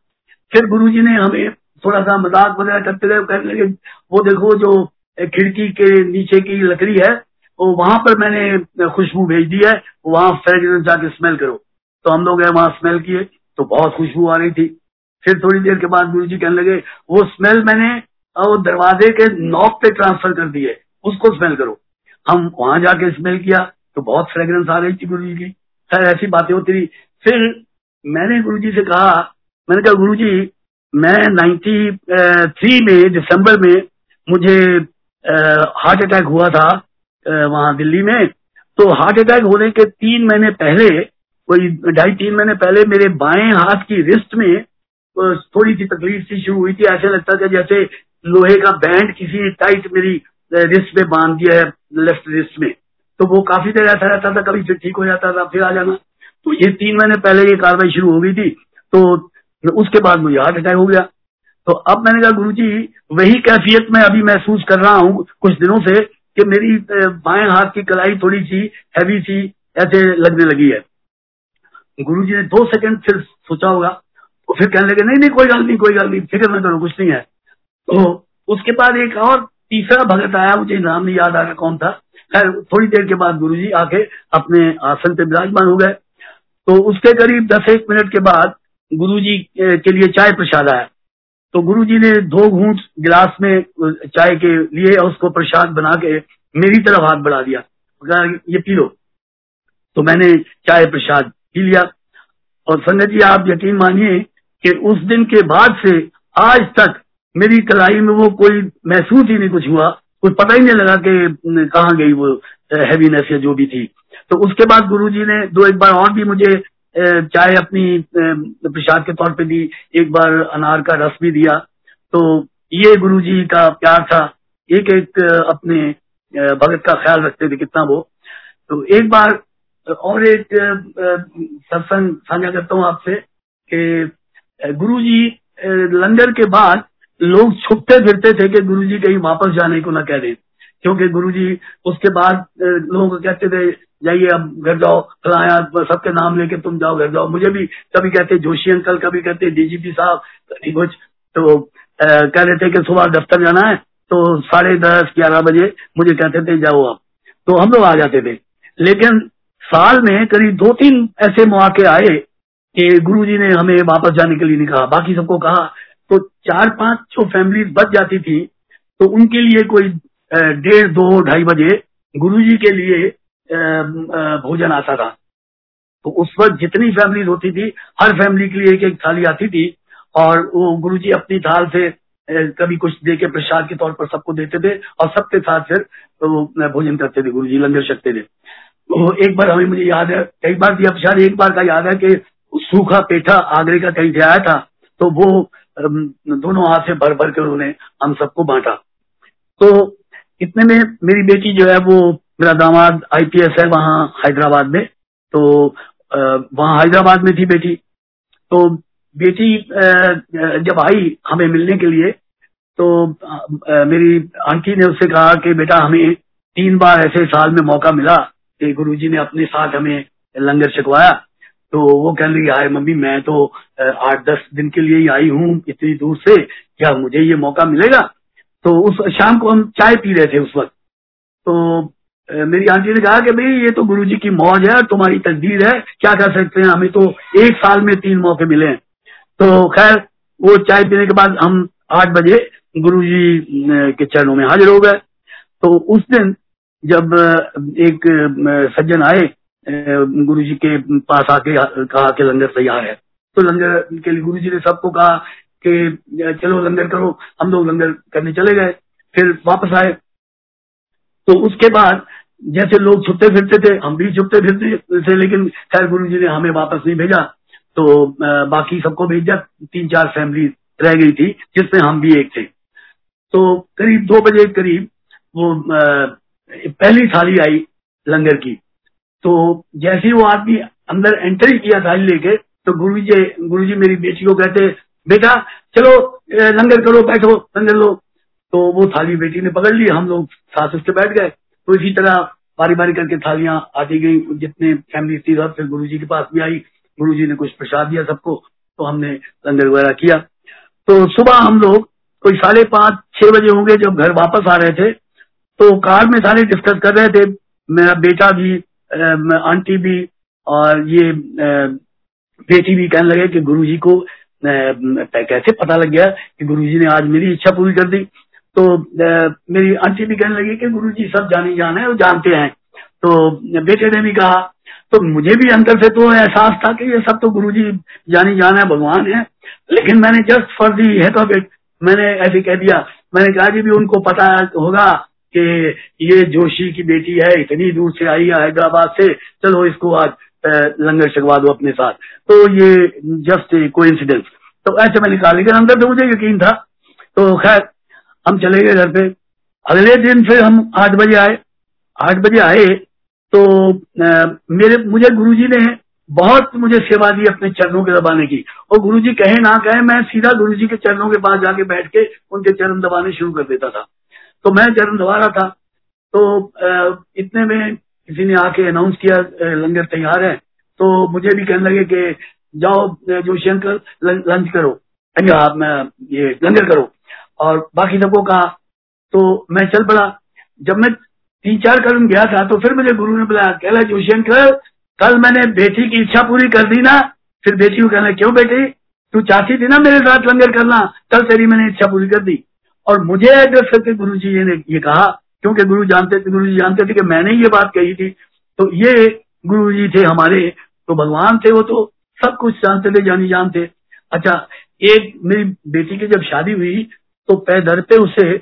फिर गुरु जी ने हमें थोड़ा सा मज़ाक वगैरह करते रहे कहने लगे, वो देखो, जो खिड़की के नीचे की लकड़ी है, वो वहाँ पर मैंने खुशबू भेज दी है, वहाँ फ्रेग्रेंस जाके स्मेल करो। तो हम लोग वहाँ स्मेल किए तो बहुत खुशबू आ रही थी। फिर थोड़ी देर के बाद गुरु जी कहने लगे, वो स्मेल मैंने वो दरवाजे के नॉक पे ट्रांसफ़र कर दिए। उसको स्मेल करो। हम वहाँ जाके स्मेल किया तो बहुत फ्रेग्रेंस आ रही थी गुरु जी की। खैर, ऐसी बातें होती रही। फिर मैंने गुरु जी से कहा, मैंने कहा गुरु जी मैं नाइन्टी थ्री में दिसंबर में मुझे हार्ट अटैक हुआ था वहाँ दिल्ली में। तो हार्ट अटैक होने के तीन महीने पहले, कोई ढाई तीन महीने पहले मेरे बाएँ हाथ की रिस्ट में थोड़ी सी तकलीफ़ सी शुरू हुई थी। ऐसे लगता था जैसे लोहे का बैंड किसी ने टाइट मेरी रिस्ट में बाँध दिया है लेफ़्ट रिस्ट में। तो वो काफ़ी देर ऐसा रहता था, कभी फिर ठीक हो जाता था, फिर आ जाना। तो ये तीन महीने पहले ये कार्रवाई शुरू हो गई थी। तो उसके बाद मुझे हार्ट अटैक हो गया। तो अब मैंने कहा, गुरु जी, वही कैफियत में अभी महसूस कर रहा हूँ कुछ दिनों से कि मेरी बाएँ हाथ की कलाई थोड़ी सी हैवी सी ऐसे लगने लगी है। गुरु जी ने दो सेकंड फिर सोचा होगा। तो फिर कहने लगे, नहीं नहीं, कोई गल नहीं, कोई गल नहीं, फ़िक्र न करो, कुछ नहीं है। तो उसके बाद एक और तीसरा भगत आया, मुझे नाम नहीं याद आ रहा कौन था। खैर, थोड़ी देर के बाद गुरुजी आके अपने आसन पे विराजमान हो गए। तो उसके करीब दस एक मिनट के बाद गुरुजी के लिए चाय प्रसाद आया। तो गुरुजी ने दो घूंट गिलास में चाय के लिए और उसको प्रसाद बना के मेरी तरफ़ हाथ बढ़ा दिया। कहा ये पी लो। तो मैंने चाय प्रसाद पी लिया। और संगत जी, आप यकीन मानिए कि उस दिन के बाद से आज तक मेरी कलाई में वो कोई महसूस ही नहीं कुछ हुआ। कुछ पता ही नहीं लगा कि कहाँ गई वो हैवीनेस या जो भी थी। तो उसके बाद गुरुजी ने दो एक बार और भी मुझे चाय अपनी प्रसाद के तौर पे दी। एक बार अनार का रस भी दिया। तो ये गुरुजी का प्यार था। एक एक अपने भगत का ख्याल रखते थे कितना वो। तो एक बार और एक सत्संग साझा करता हूँ आपसे कि गुरुजी लंगर के बाद लोग छुपते फिरते थे कि गुरुजी कहीं वापस जाने को ना कह दें। क्योंकि गुरुजी, उसके बाद लोग कहते थे, जाइए अब घर जाओ, फलाया, सबके नाम लेके तुम जाओ, घर जाओ। मुझे भी कभी कहते, जोशी अंकल कभी कहते, डीजीपी साहब, कभी कुछ तो कह रहे थे कि सुबह दफ्तर जाना है तो साढ़े दस, ग्यारह बजे मुझे कहते थे, जाओ आप। तो हम लोग आ जाते थे। लेकिन साल में करीब दो तीन ऐसे मौके आए कि गुरुजी ने हमें वापस जाने के लिए नहीं कहा। बाकी सबको कहा तो चार पाँच जो फैमिली बच जाती थी तो उनके लिए कोई डेढ़ दो ढाई बजे गुरुजी के लिए भोजन आता था। तो उस वक्त जितनी फैमिलीज़ होती थी, हर फैमिली के लिए एक एक थाली आती थी और वो गुरुजी अपनी थाल से कभी कुछ दे के प्रसाद के तौर पर सबको देते थे और सबके साथ फिर तो भोजन करते थे गुरुजी, लंगर सकते थे। तो एक बार हमें मुझे याद है, कई बार दिया प्रसाद, एक बार का याद है कि सूखा पेठा आगरे का कहीं से आया था तो वो दोनों हाथ से भर भर कर उन्होंने हम सबको बांटा। तो इतने में मेरी बेटी जो है वो मेरा दामाद आईपीएस है, वहाँ हैदराबाद में। तो वहाँ हैदराबाद में थी बेटी। तो बेटी जब आई हमें मिलने के लिए तो मेरी आंटी ने उससे कहा कि बेटा हमें तीन बार ऐसे साल में मौका मिला कि गुरुजी ने अपने साथ हमें लंगर छकवाया। तो वो कह रही आए मम्मी, मैं तो आठ दस दिन के लिए ही आई हूँ, इतनी दूर से, क्या मुझे ये मौका मिलेगा? तो उस शाम को हम चाय पी रहे थे उस वक्त। तो मेरी आंटी ने कहा कि भाई, ये तो गुरुजी की मौज है और तुम्हारी तकदीर है, क्या कर सकते हैं? हमें तो एक साल में तीन मौके मिले हैं। तो खैर, वो चाय पीने के बाद हम आठ बजे गुरुजी के चरणों में हाजिर हो गए। तो उस दिन जब एक सज्जन आए गुरु जी के पास आके, कहा कि लंगर तैयार है। तो लंगर के लिए गुरु जी ने सबको कहा कि चलो लंगर करो, हम लोग लंगर करने चले गए, फिर वापस आए। तो उसके बाद जैसे लोग छुपते फिरते थे, हम भी छुपते फिरते थे, लेकिन खैर गुरु जी ने हमें वापस नहीं भेजा। तो बाकी सबको भेज, तीन चार फैमिली रह गई थी, जिसमें हम भी एक थे। तो करीब दो बजे करीब वो पहली थाली आई लंगर की। तो जैसे ही वो आदमी अंदर एंट्री किया थाली लेके तो गुरु जी गुरु जी मेरी बेटी को कहते, बेटा, चलो लंगर करो, बैठो, लंगर लो। तो वो थाली बेटी ने पकड़ ली, हम लोग साथ उसके बैठ गए। तो इसी तरह बारी बारी करके थालियाँ आती गई। जितने फैमिली थी सब, फिर गुरु जी के पास भी आई। गुरु जी ने कुछ प्रसाद दिया सबको तो हमने लंगर वगैरह किया। तो सुबह हम लोग, कोई साढ़े पाँच, छह बजे होंगे जब घर वापस आ रहे थे। तो कार में सारे डिस्कस कर रहे थे। मेरा बेटा भी आंटी भी और ये बेटी भी कहने लगे कि गुरुजी को कैसे पता लग गया कि गुरुजी ने आज मेरी इच्छा पूरी कर दी। तो मेरी आंटी भी कहने लगी कि गुरुजी सब जाने जाने हैं वो जानते हैं। तो बेटे ने भी कहा तो मुझे भी अंदर से तो एहसास था कि ये सब तो गुरुजी जानी जाना है, भगवान है। लेकिन मैंने जस्ट फॉर दी है तो मैंने ऐसे कह दिया। मैंने कहा कि भी उनको पता होगा कि ये जोशी की बेटी है, इतनी दूर से आई है हैदराबाद से, चलो इसको आज लंगर छकवा दो अपने साथ। तो ये जस्ट को इंसिडेंस तो ऐसे मैंने कहा लेकिन अंदर तो मुझे यकीन था। तो खैर, हम चले गए घर पे। अगले दिन फिर हम आठ बजे आए। आठ बजे आए तो मेरे, मुझे गुरुजी ने बहुत मुझे सेवा दी अपने चरणों के दबाने की। और गुरुजी कहे ना कहे, मैं सीधा गुरुजी के चरणों के पास जाके बैठ के उनके चरण दबाने शुरू कर देता था। तो मैं चरण दबा रहा था तो इतने में किसी ने आके अनाउंस किया लंगर तैयार है तो मुझे भी कहने लगे कि जाओ जोशी अंकल लंच करो। आप, मैं, ये लंगर करो। और बाकी सबको कहा तो मैं चल पड़ा। जब मैं तीन चार कदम गया था तो फिर मुझे गुरु ने बुलाया, कहला जोशी अंकल कल मैंने बेटी की इच्छा पूरी कर दी ना, फिर बेटी को कहना, क्यों बेटी? तू चाहती थी ना मेरे साथ लंगर करना, कल तेरी मैंने इच्छा पूरी कर दी। और मुझे एड्रेस करके गुरु जी ने ये कहा, क्योंकि गुरु जानते थे गुरु जी जानते थे कि मैंने ये बात कही थी तो ये गुरु जी थे हमारे तो भगवान थे वो तो सब कुछ जानते थे, जानी जानते। अच्छा एक मेरी बेटी की जब शादी हुई तो पैदर पे उसे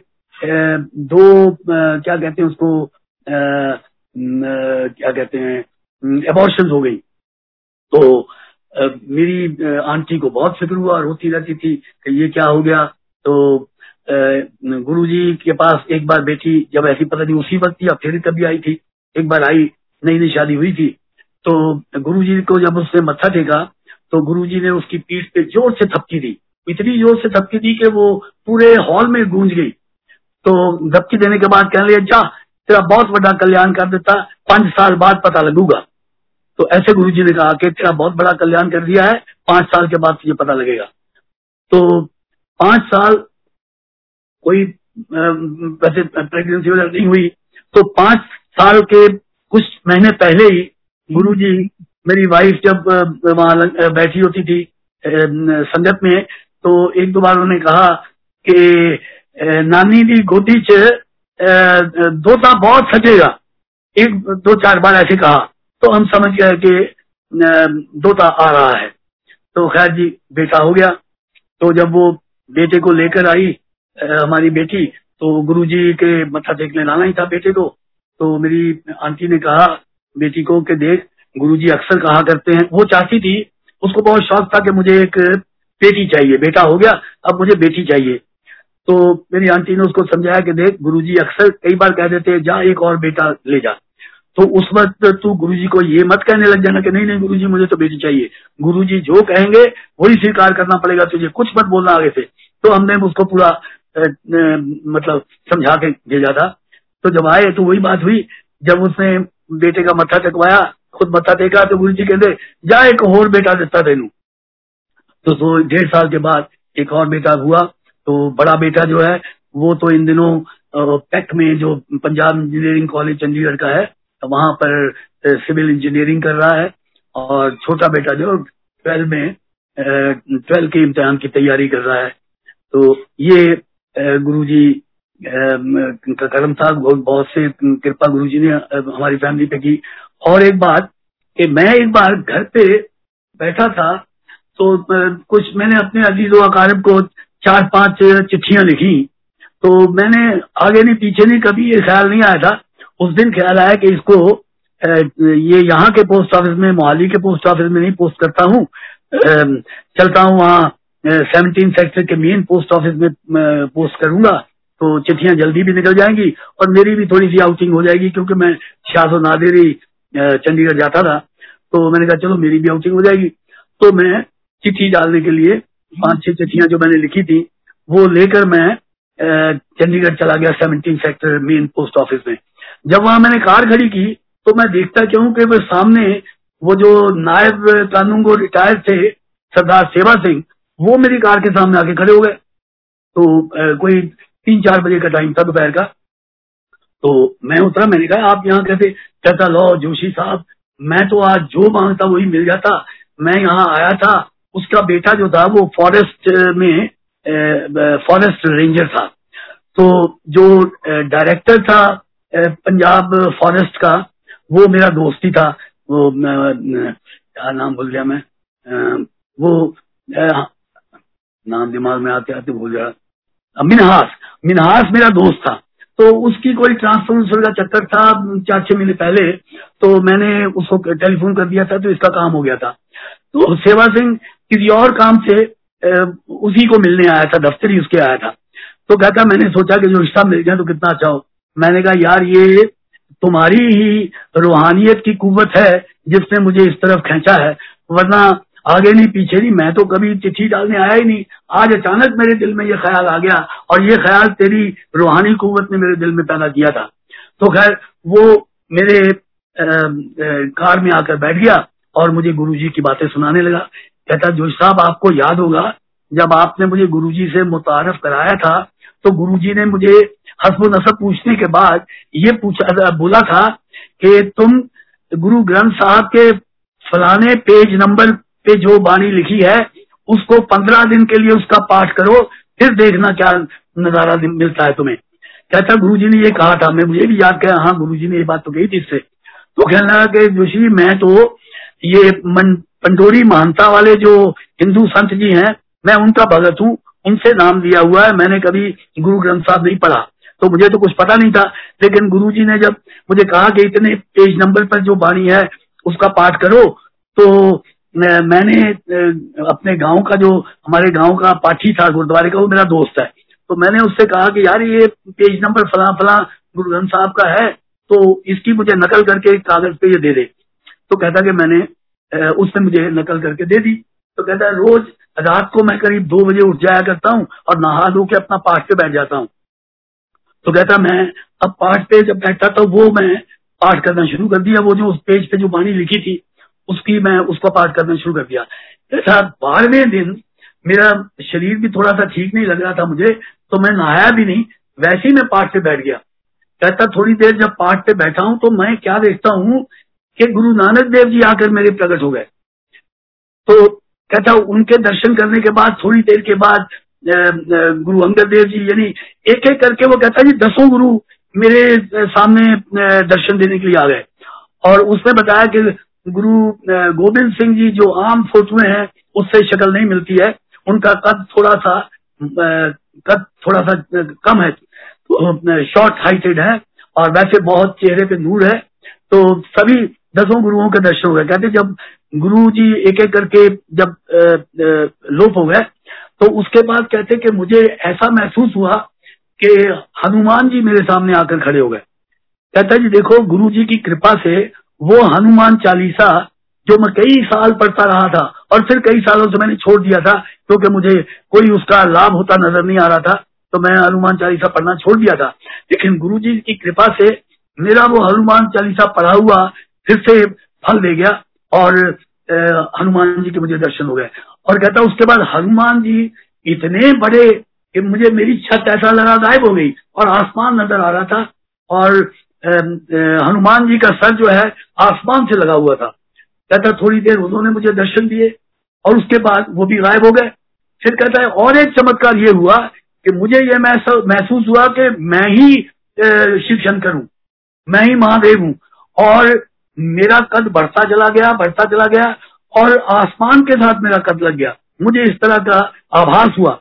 दो क्या कहते हैं उसको क्या कहते हैं एबॉर्शन हो गई। तो मेरी आंटी को बहुत फ़िक्र हुआ रोती रहती थी कि ये क्या हो गया तो गुरुजी के पास एक बार बेटी जब ऐसी पता नहीं उसी वक्त या फिर कभी आई थी। एक बार आई नई नई शादी हुई थी। तो गुरुजी को जब उसने मत्था टेका तो गुरुजी ने उसकी पीठ पे ज़ोर से थपकी दी। इतनी ज़ोर से थपकी दी कि वो पूरे हॉल में गूंज गई। तो धपकी देने के बाद कहने लगे, जा, तेरा बहुत बड़ा कल्याण कर देता, पाँच साल बाद पता लगूगा। तो ऐसे गुरु जी ने कहा कि तेरा बहुत बड़ा कल्याण कर दिया है, पाँच साल के बाद तुझे पता लगेगा। तो पाँच साल कोई वैसे प्रेगनेंसी वगैरह नहीं हुई। तो पाँच साल के कुछ महीने पहले ही गुरु जी मेरी वाइफ जब वहाँ बैठी होती थी संगत में तो एक दो बार उन्होंने कहा कि नानी दी गोदी च दोता बहुत सजेगा एक, दो, चार बार ऐसे कहा। तो हम समझ गए कि दोता आ रहा है। तो खैर जी, बेटा हो गया। तो जब वो बेटे को लेकर आई हमारी बेटी तो गुरुजी के मत्था टेकने लाना ही था बेटे को। तो मेरी आंटी ने कहा, बेटी को कि देख, गुरुजी अक्सर कहा करते हैं। वो चाहती थी, उसको बहुत शौक था कि मुझे एक बेटी चाहिए। बेटा हो गया, अब मुझे बेटी चाहिए। तो मेरी आंटी ने उसको समझाया कि देख, गुरुजी अक्सर कई बार कह देते जा एक और बेटा ले जा। तो उस वक्त तू गुरुजी को ये मत कहने लग जाना कि नहीं नहीं गुरुजी, मुझे तो बेटी चाहिए। गुरुजी जो कहेंगे, वही स्वीकार करना पड़ेगा तुझे, कुछ मत बोलना आगे से। तो हमने उसको पूरा मतलब समझा के भेजा था तो जब आए तो वही बात हुई। जब उसने बेटे का मत्था टेकवाया, खुद मत्था टेका तो गुरु जी कहते, जा एक और बेटा देता तेनू तो तो डेढ़ साल के बाद एक और बेटा हुआ। तो बड़ा बेटा जो है, वो तो इन दिनों पैक में जो पंजाब इंजीनियरिंग कॉलेज चंडीगढ़ का है वहाँ पर सिविल इंजीनियरिंग कर रहा है। और छोटा बेटा जो ट्वेल्व में ट्वेल्व के इम्तिहान की तैयारी कर रहा है। तो ये गुरु जी का कर्म था बहुत से कृपा गुरु जी ने हमारी फैमिली पे की। और एक बात कि मैं एक बार घर पे बैठा था तो कुछ मैंने अपने अज़ीज़, अकारब को चार, पाँच चिट्ठियाँ लिखी। तो मैंने आगे नहीं, पीछे नहीं, कभी ये ख्याल नहीं आया था। उस दिन ख्याल आया कि इसको ये यहाँ के पोस्ट ऑफ़िस में, मोहाली के पोस्ट ऑफ़िस में नहीं, पोस्ट करता हूँ। चलता हूँ वहाँ सेवनटीन सेक्टर के मेन पोस्ट ऑफ़िस में पोस्ट करूँगा तो चिट्ठियाँ जल्दी भी निकल जाएँगी और मेरी भी थोड़ी सी आउटिंग हो जाएगी क्योंकि मैं शाह नादेरी चंडीगढ़ जाता था। तो मैंने कहा, चलो, मेरी भी आउटिंग हो जाएगी। तो मैं चिट्ठी डालने के लिए पाँच छह चिट्ठियाँ जो मैंने लिखी थी, वो लेकर मैं चंडीगढ़ चला गया seventeen sector main post office में। जब वहाँ मैंने कार खड़ी की तो मैं देखता क्यों कि वो सामने वो जो नायब कानून को रिटायर थे, सरदार सेवा सिंह वो मेरी कार के सामने आके खड़े हो गए। तो आ, कोई तीन चार बजे का टाइम था दोपहर का। तो मैं उतरा मैंने कहा आप यहाँ कैसे? कहता लो जोशी साहब मैं तो आज जो माँगता वही मिल जाता। मैं यहाँ आया था उसका बेटा जो था वो फॉरेस्ट में फॉरेस्ट रेंजर था। तो जो डायरेक्टर था पंजाब फॉरेस्ट का वो मेरा दोस्त ही था। वो क्या नाम भूल गया मैं? वो नाम दिमाग में आते आते भूल गया मिनहास मिनहास मेरा दोस्त था। तो उसकी कोई ट्रांसफ़र का चक्कर था चार छह महीने पहले। तो मैंने उसको टेलीफोन कर दिया था तो इसका काम हो गया था। तो सेवा सिंह किसी और काम से उसी को मिलने आया था, दफ्तर ही उसके आया था। तो कहता, मैंने सोचा कि जो रिश्ता मिल गया तो कितना अच्छा हो। मैंने कहा, यार, ये तुम्हारी ही रूहानियत की कुवत है, जिसने मुझे इस तरफ़ खींचा है। वरना आगे नहीं, पीछे नहीं, मैं तो कभी चिट्ठी डालने आया ही नहीं। आज अचानक मेरे दिल में ये ख्याल आ गया और ये ख्याल तेरी रूहानी कुत ने मेरे दिल में पैदा किया था। तो खैर, वो मेरे कार में आकर बैठ गया और मुझे गुरुजी की बातें सुनाने लगा। कहता, जोश साहब, आपको याद होगा, जब आपने मुझे गुरुजी से मुतारफ कराया था तो गुरुजी ने मुझे हसब नसब पूछने के बाद ये पूछा बोला था कि तुम गुरु ग्रंथ साहब के फलाने पेज नंबर पे जो बाणी लिखी है, उसको पंद्रह दिन के लिए उसका पाठ करो, फिर देखना क्या नज़ारा मिलता है तुम्हें। कहता गुरु जी ने ये कहा था, मैं मुझे भी याद किया हाँ गुरु जी ने ये बात तो कही थी इससे। तो कहने लगा कि जोशी, मैं तो ये पंडोरी महानता वाले जो हिंदू संत जी हैं, मैं उनका भगत हूँ, उनसे नाम दिया हुआ है, मैंने कभी गुरु ग्रंथ साहब नहीं पढ़ा। तो मुझे तो कुछ पता नहीं था, लेकिन गुरु जी ने जब मुझे कहा कि इतने पेज नंबर पर जो बाणी है, उसका पाठ करो तो मैंने अपने गाँव का जो, हमारे गाँव का पाठी था गुरुद्वारे का, वो मेरा दोस्त है। तो मैंने उससे कहा कि यार ये पेज नंबर फला फला गुरु ग्रंथ साहब का है तो इसकी मुझे नकल करके कागज़ पे ये दे दे। तो कहता कि मैंने उसने मुझे नकल करके दे दी। तो कहता है रोज रात को मैं करीब दो बजे उठ जाया करता हूँ और नहा धो के अपना पाठ पे बैठ जाता हूँ। तो कहता मैं, अब पाठ पे जब बैठता था, वो मैं पाठ करना शुरू कर दिया। वो जो उस पेज पे जो बाणी लिखी थी उसकी मैं, उसका पाठ करना शुरू कर दिया। ऐसा बारहवें दिन मेरा शरीर भी थोड़ा सा ठीक नहीं लग रहा था मुझे तो मैं नहाया भी नहीं, वैसे ही मैं पाठ पे बैठ गया। कहता, थोड़ी देर जब पाठ पे बैठा हूँ तो मैं क्या देखता हूँ कि गुरु नानक देव जी आकर मेरे प्रकट हो गए। तो कहता, उनके दर्शन करने के बाद, थोड़ी देर के बाद गुरु अंगद देव जी, यानी एक एक करके वो कहता जी दसों गुरु मेरे सामने दर्शन देने के लिए आ गए। और उसने बताया कि गुरु गोविंद सिंह जी जो आम फ़ोटो हैं, उससे शक्ल नहीं मिलती है। उनका कद थोड़ा सा कद थोड़ा सा कम है। तो शॉर्ट हाइटेड है और वैसे बहुत चेहरे पे नूर है। तो सभी दसों गुरुओं के दर्शन हो गए। कहते जब गुरु जी एक एक करके जब लोप हो गए तो उसके बाद कहते कि मुझे ऐसा महसूस हुआ कि हनुमान जी मेरे सामने आकर खड़े हो गए। कहता जी देखो, गुरु जी की कृपा से वो हनुमान चालीसा जो मैं कई साल पढ़ता रहा था और फिर कई सालों से मैंने छोड़ दिया था, क्योंकि मुझे कोई उसका लाभ होता नज़र नहीं आ रहा था तो मैं हनुमान चालीसा पढ़ना छोड़ दिया था। लेकिन गुरु जी की कृपा से मेरा वो हनुमान चालीसा पढ़ा हुआ फिर से फल दे गया और हनुमान जी के मुझे दर्शन हो गए। और कहता उसके बाद हनुमान जी इतने बड़े कि मुझे मेरी छत ऐसा लगा गायब हो गई और आसमान नज़र आ रहा था और हनुमान जी का सर जो है, आसमान से लगा हुआ था। कहता, थोड़ी देर उन्होंने मुझे दर्शन दिए और उसके बाद वो भी गायब हो गए। फिर कहता है, और एक चमत्कार ये हुआ कि मुझे ये महसूस हुआ कि मैं ही शिव शंकर हूँ, मैं ही महादेव हूँ और मेरा कद बढ़ता चला गया, बढ़ता चला गया और आसमान के साथ मेरा कद लग गया। मुझे इस तरह का आभास हुआ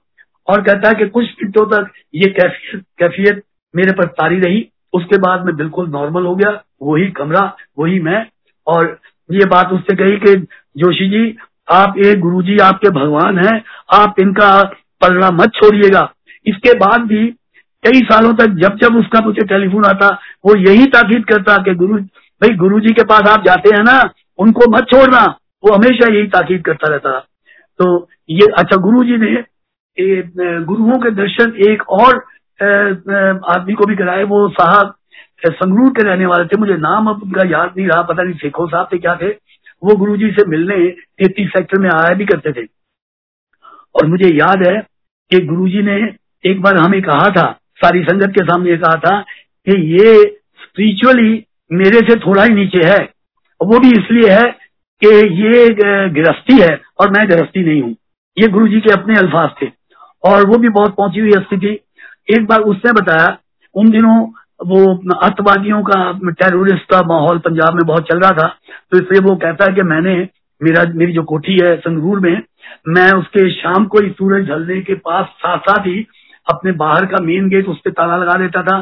और कहता है कि कुछ मिनटों तक ये कैफियत कैफियत मेरे पर तारी रही उसके बाद मैं बिल्कुल नॉर्मल हो गया, वही कमरा, वही मैं। और ये बात उससे कही कि, जोशी जी, आप एक गुरु जी आपके भगवान हैं, आप इनका पलड़ा मत छोड़िएगा। इसके बाद भी कई सालों तक जब जब उसका मुझे टेलीफोन आता, वो यही ताकीद करता कि गुरु, भाई गुरु जी के पास आप जाते हैं ना, उनको मत छोड़ना। वो हमेशा यही ताकीद करता रहता तो ये अच्छा गुरु जी ने गुरुओं के दर्शन एक और आदमी को भी कराए वो साहब संगरूर के रहने वाले थे, मुझे नाम अब उनका याद नहीं रहा, पता नहीं शेखो साहब थे, क्या थे। वो गुरु जी से मिलने तैतीस सेक्टर में आया भी करते थे। और मुझे याद है कि गुरु जी ने एक बार हमें कहा था, सारी संगत के सामने कहा था कि ये स्पिरिचुअली मेरे से थोड़ा ही नीचे है। वो भी इसलिए है कि ये गृहस्थी है और मैं गृहस्थी नहीं हूँ। ये गुरु जी के अपने अल्फाज थे। और वो भी बहुत पहुँची हुई हस्ती थी। एक बार उसने बताया, उन दिनों वो अतवादियों का टेररिस्ट का माहौल पंजाब में बहुत चल रहा था। तो इसलिए वो कहता है कि मैंने, मेरा, मेरी जो कोठी है संगरूर में, मैं उसके शाम को ही सूरज ढलने के पास साथ साथ ही अपने बाहर का मेन गेट उस पर ताला लगा देता था।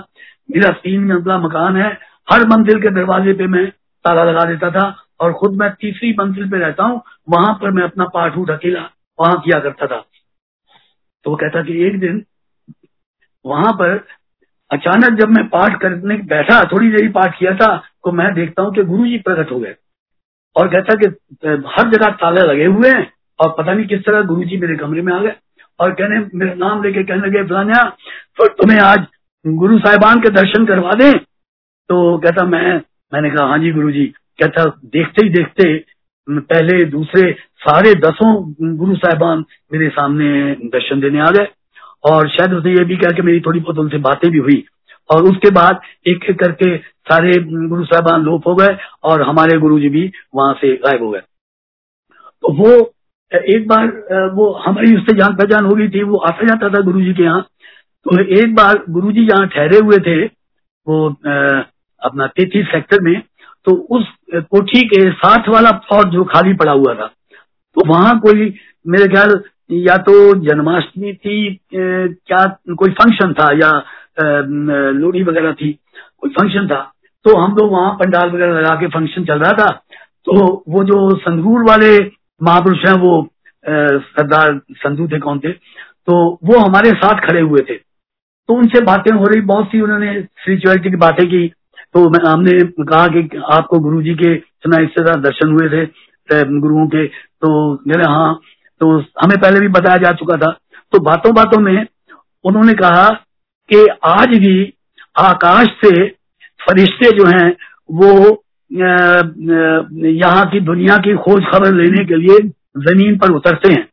मेरा तीन मंजिला मकान है। हर मंजिल के दरवाजे पे मैं ताला लगा देता था और खुद मैं तीसरी मंजिल पे रहता हूँ, वहाँ पर मैं अपना पाठ उठ अकेला, वहाँ किया करता था। तो वो कहता कि एक दिन वहाँ पर अचानक जब मैं पाठ करने बैठा, थोड़ी देरी पाठ किया था तो मैं देखता हूँ कि गुरु जी प्रकट हो गए। और कहता कि हर जगह ताले लगे हुए हैं और पता नहीं किस तरह गुरु जी मेरे कमरे में आ गए। और कहने, मेरा नाम लेके कहने लगे फलाना तो तुम्हें आज गुरु साहिबान के दर्शन करवा दें? तो कहता, मैं, मैंने कहा हाँ जी गुरु जी। कहता, देखते ही देखते, पहले दूसरे सारे दसों गुरु साहिबान मेरे सामने दर्शन देने आ गए। और शायद उसने ये भी कहा कि मेरी थोड़ी बहुत उनसे बातें भी हुई। और उसके बाद एक एक करके सारे गुरु साहबान लोप हो गए और हमारे गुरु जी भी वहाँ से गायब हो गए। तो वो, एक बार वो हमारी उससे जान पहचान हो गई थी, वो आता जाता था गुरु जी के यहाँ। तो एक बार गुरु जी जहाँ ठहरे हुए थे, वो अपना तैतीस सेक्टर में। तो उस कोठी के साथ वाला प्लॉट जो खाली पड़ा हुआ था तो वहाँ कोई, मेरे ख्याल या तो जन्माष्टमी थी क्या कोई फ़ंक्शन था, या लोहड़ी वगैरह थी, कोई फ़ंक्शन था तो हम लोग वहाँ पंडाल वगैरह लगा के फ़ंक्शन चल रहा था। तो वो जो संगरूर वाले महापुरुष हैं वो सरदार संधु थे कौन थे तो वो हमारे साथ खड़े हुए थे। तो उनसे बातें हो रही बहुत सी, उन्होंने स्पिरिचुअलिटी की बातें की। तो हमने कहा कि आपको गुरु जी के इस दर्शन हुए थे गुरुओं के तो मेरे हाँ तो हमें पहले भी बताया जा चुका था। तो बातों बातों में उन्होंने कहा कि आज भी आकाश से फरिश्ते जो हैं, वो यहाँ की दुनिया की खोज खबर लेने के लिए ज़मीन पर उतरते हैं।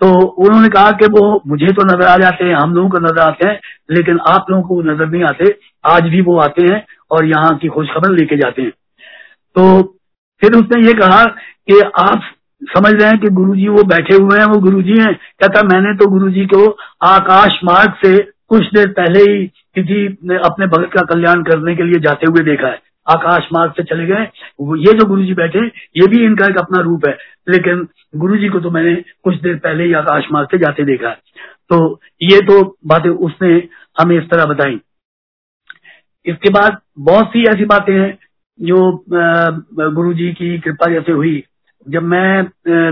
तो उन्होंने कहा कि वो, मुझे तो नज़र आ जाते हैं, हम लोगों को नज़र आते हैं, लेकिन आप लोगों को नज़र नहीं आते। आज भी वो आते हैं और यहाँ की खोज खबर लेके जाते हैं। तो फिर उसने ये कहा कि आप समझ रहे हैं कि गुरुजी वो बैठे हुए हैं, वो गुरुजी हैं। कहता, मैंने तो गुरुजी को आकाश मार्ग से कुछ देर पहले ही किसी अपने भगत का कल्याण करने के लिए जाते हुए देखा है। आकाश मार्ग से चले गए। ये जो गुरु जी बैठे, ये भी इनका एक अपना रूप है। लेकिन गुरु जी को तो मैंने कुछ देर पहले ही आकाश मार्ग से जाते देखा है। तो ये तो बातें उसने हमें इस तरह बताई। इसके बाद बहुत सी ऐसी बातें हैं जो गुरु जी की कृपा जैसे हुई। जब मैं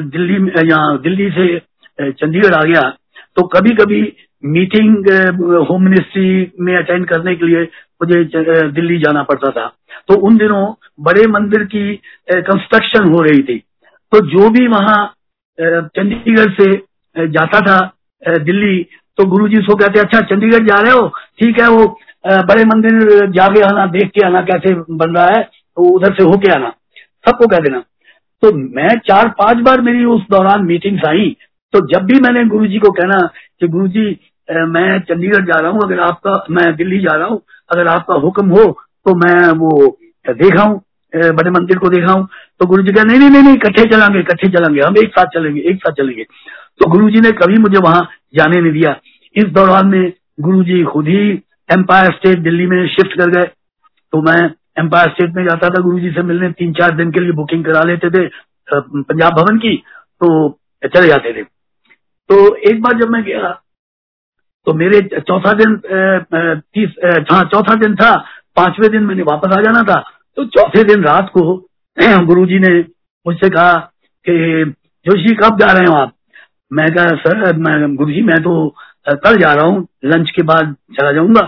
दिल्ली यहाँ दिल्ली से चंडीगढ़ आ गया तो कभी कभी मीटिंग होम मिनिस्ट्री में अटेंड करने के लिए मुझे दिल्ली जाना पड़ता था। तो उन दिनों बड़े मंदिर की कंस्ट्रक्शन हो रही थी। तो जो भी वहाँ चंडीगढ़ से जाता था दिल्ली तो गुरु जी उसको कहते अच्छा चंडीगढ़ जा रहे हो? ठीक है, वो बड़े मंदिर जाके आना, देख के आना, कैसे बन रहा है? तो उधर से होके आना। सबको कह देना। तो मैं चार पाँच बार मेरी उस दौरान मीटिंग्स आई। तो जब भी मैंने गुरु जी को कहना कि गुरु जी मैं चंडीगढ़ जा रहा हूँ, अगर आपका, मैं दिल्ली जा रहा हूँ, अगर आपका हुक्म हो तो मैं वो देखा हूँ बड़े मंदिर को देखा हूँ तो गुरु जी कहा, नहीं नहीं नहीं इकट्ठे चलेंगे इकट्ठे चलेंगे, हम एक साथ चलेंगे, एक साथ चलेंगे। तो गुरु जी ने कभी मुझे वहाँ जाने नहीं दिया। इस दौरान में गुरु जी खुद ही एम्पायर स्टेट दिल्ली में शिफ्ट कर गए। तो मैं एम्पायर स्टेट में जाता था गुरु जी से मिलने तीन चार दिन के लिए बुकिंग करा लेते थे पंजाब भवन की तो चले जाते थे। तो एक बार जब मैं गया तो मेरे चौथा दिन तीस हाँ चौथा दिन था, पांचवे दिन मैंने वापस आ जाना था तो चौथे दिन रात को गुरु जी ने मुझसे कहा कि, जोशी, कब जा रहे हो आप? मैं कहा, सर, मैं गुरु जी मैं तो कल जा रहा हूँ, लंच के बाद चला जाऊँगा।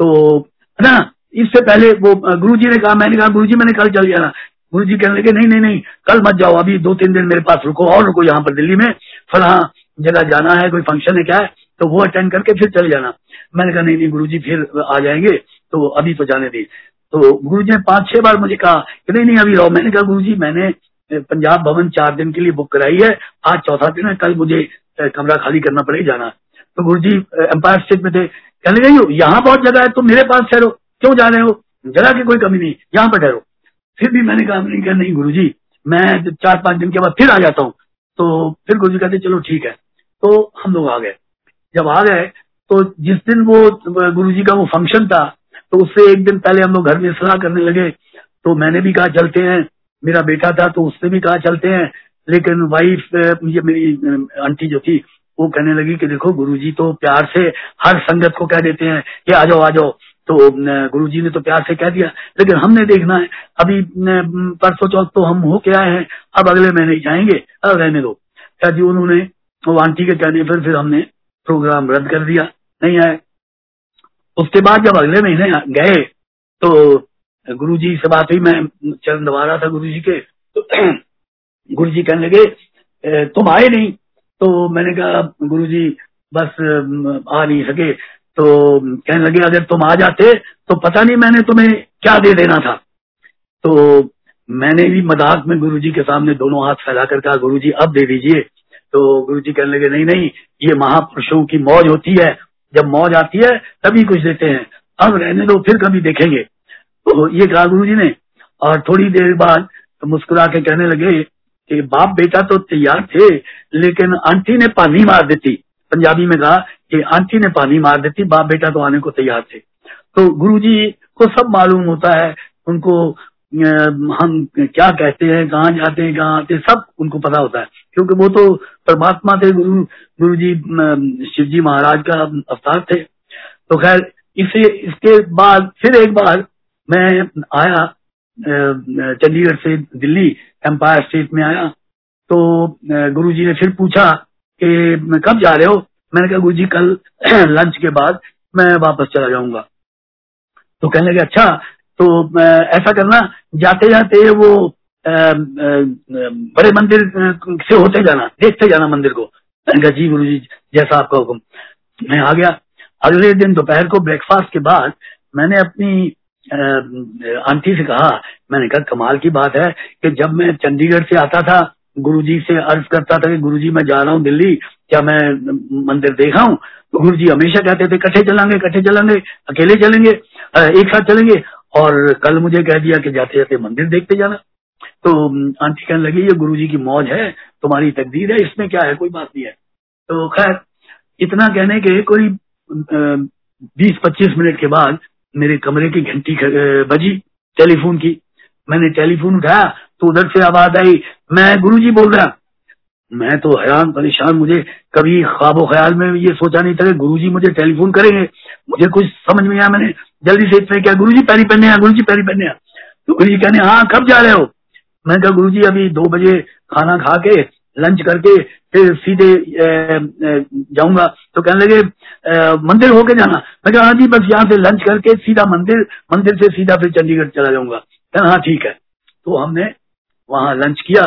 तो ना इससे पहले वो गुरु जी ने कहा, मैंने कहा गुरु जी मैंने कल चल जाना गुरु जी कहने लगे, नहीं नहीं नहीं, कल मत जाओ, अभी दो तीन दिन मेरे पास रुको और रुको यहाँ पर दिल्ली में। फला जगह जाना है, कोई फ़ंक्शन है क्या है तो वो अटेंड करके फिर चले जाना। मैंने कहा, नहीं नहीं गुरु जी फिर आ जाएँगे तो अभी तो जाने दी तो गुरु जी ने पाँच छह बार मुझे कहा कि नहीं नहीं, अभी रहो। मैंने कहा गुरु जी मैंने पंजाब भवन चार दिन के लिए बुक कराई है, आज चौथा दिन है, कल मुझे कमरा खाली करना पड़ेगा जाना। तो गुरु जी एम्पायर स्टेट में थे। कहने लगे यहाँ बहुत जगह है, तुम मेरे पास ठहरो। क्यों जा रहे हो? जगह की कोई कमी नहीं। यहाँ पर ठहरो। फिर भी मैंने कहा, नहीं नहीं गुरु जी मैं चार पाँच दिन के बाद फिर आ जाता हूँ। तो फिर गुरु जी कहते चलो, ठीक है। तो हम लोग आ गए। जब आ गए तो जिस दिन वो गुरु जी का वो फ़ंक्शन था तो उससे एक दिन पहले हम लोग घर में सलाह करने लगे। तो मैंने भी कहा, चलते हैं। मेरा बेटा था तो उसने भी कहा, चलते हैं। लेकिन वाइफ ये मेरी, आंटी जो थी, वो कहने लगी कि, देखो, गुरुजी तो प्यार से हर संगत को कह देते हैं कि, आ जाओ आ जाओ। तो गुरु जी ने तो प्यार से कह दिया, लेकिन हमने देखना है, अभी परसों चौथ तो हम हो के आए हैं, अब अगले महीने जाएँगे अब रहने दो। क्या जी उन्होंने, वो आंटी के कहने पर फिर हमने प्रोग्राम रद्द कर दिया, नहीं आए। उसके बाद जब अगले महीने गए तो गुरु जी से बात हुई, मैं चरण दबा रहा था गुरु जी के तो गुरु जी कहने लगे तुम आए नहीं? तो मैंने कहा गुरु जी बस आ नहीं सके। तो कहने लगे, अगर तुम आ जाते तो पता नहीं मैंने तुम्हें क्या दे देना था। तो मैंने भी मज़ाक में गुरु जी के सामने दोनों हाथ फैलाकर कहा गुरु जी अब दे दीजिए। तो गुरु जी कहने लगे, नहीं नहीं, ये महापुरुषों की मौज होती है। जब मौज आती है, तभी कुछ देते हैं। अब रहने दो, फिर कभी देखेंगे। तो ये कहा गुरु जी ने। और थोड़ी देर बाद तो मुस्कुरा के कहने लगे कि, बाप बेटा तो तैयार थे, लेकिन आंटी ने पानी मार देती। पंजाबी में कहा कि आंटी ने पानी मार देती, बाप बेटा तो आने को तैयार थे। तो गुरु जी को सब मालूम होता है, उनको हम क्या कहते हैं, कहाँ जाते हैं, कहाँ आते सब उनको पता होता है। क्योंकि वो तो परमात्मा थे, गुरु गुरु जी शिव जी महाराज का अवतार थे। तो खैर, इसे, इसके बाद, फिर एक बार मैं आया चंडीगढ़ से दिल्ली एम्पायर स्टेट में आया। तो गुरु जी ने फिर पूछा कि कब जा रहे हो? मैंने कहा गुरु जी कल लंच के बाद मैं वापस चला जाऊँगा। तो कहने लगे अच्छा तो ऐसा करना जाते जाते वो बड़े मंदिर से होते जाना, देखते जाना मंदिर को। मैंने जी गुरु जी जैसा आपका हुक्म। मैं आ गया। अगले दिन दोपहर को ब्रेकफास्ट के बाद मैंने अपनी आंटी से कहा, मैंने कहा, कमाल की बात है कि जब मैं चंडीगढ़ से आता था गुरुजी से अर्ज़ करता था कि गुरुजी, मैं जा रहा हूँ दिल्ली, क्या मैं मंदिर देखा हूँ? तो गुरु हमेशा कहते थे कट्ठे चलेंगे कट्ठे चलेंगे, अकेले चलेंगे एक साथ चलेंगे। और कल मुझे कह दिया कि जाते जाते मंदिर देखते जाना। तो आंटी कहने लगी, ये गुरु की मौज है, तुम्हारी तकदीर है, इसमें क्या है? कोई बात नहीं है। तो खैर, इतना कहने के कोई बीस पच्चीस मिनट के बाद मेरे कमरे की घंटी बजी, टेलीफोन की। मैंने टेलीफोन उठाया तो उधर से आवाज़ आई। मैं गुरु जी बोल रहा। मैं तो हैरान परेशान। मुझे कभी ख्वाबो ख्याल में ये सोचा नहीं था कि गुरुजी मुझे टेलीफोन करेंगे। मुझे कुछ समझ में आया। मैंने जल्दी से इतने क्या, गुरुजी पैरी पहने हैं, गुरुजी पैरी पहने तो गुरु जी कहने हाँ कब जा रहे हो? मैं कहा गुरु जी अभी दो बजे खाना खा के, लंच करके, फिर सीधे जाऊँगा। तो कहने लगे मंदिर होके जाना। मैं कहा हाँ जी, बस यहाँ से लंच करके सीधा मंदिर मंदिर से सीधा फिर चंडीगढ़ चला जाऊँगा। कहना हाँ ठीक है। तो हमने वहाँ लंच किया।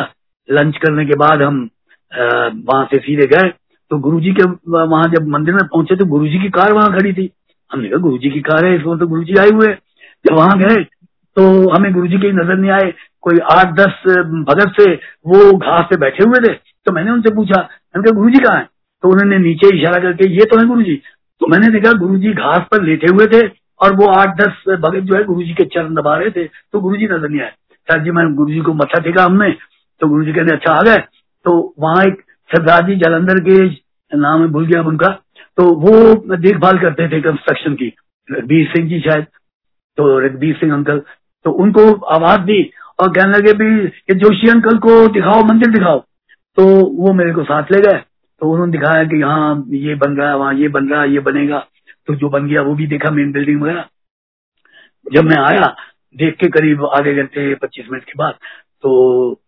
लंच करने के बाद हम वहाँ से सीधे गए। तो गुरुजी के वहाँ जब मंदिर में पहुँचे तो गुरुजी की कार वहाँ खड़ी थी। हमने कहा, गुरुजी की कार है इसमें तो गुरुजी आए हुए जब वहाँ गए तो हमें गुरुजी के नज़र नहीं आए। कोई आठ, दस भगत से वो घास पे बैठे हुए थे। तो मैंने उनसे पूछा, मैंने कहा गुरु जी कहाँ है? तो उन्होंने नीचे इशारा करके, ये तो है गुरु जी तो मैंने देखा गुरु जी घास पर लेटे हुए थे और वो आठ, दस भगत जो है गुरु जी के चरण दबा रहे थे। तो गुरु जी नज़र नहीं आए। सर जी मैं गुरु जी को मथा टेका हमने तो गुरु जी कहते अच्छा आ गए। तो वहाँ एक सरदार जी जलंधर के नाम भूल गया उनका। तो वो देखभाल करते थे कंस्ट्रक्शन की रघबीर सिंह जी शायद तो रघबीर सिंह अंकल तो उनको आवाज़ दी और कहने लगे भी जोशी अंकल को दिखाओ, मंदिर दिखाओ। तो वो मेरे को साथ ले गए। तो उन्होंने दिखाया कि यहाँ ये बन रहा है, वहाँ ये बन रहा है, ये बनेगा। तो जो बन गया वो भी देखा मेन बिल्डिंग वगैरह। जब मैं आया देख के करीब आधे घंटे, पच्चीस मिनट के बाद तो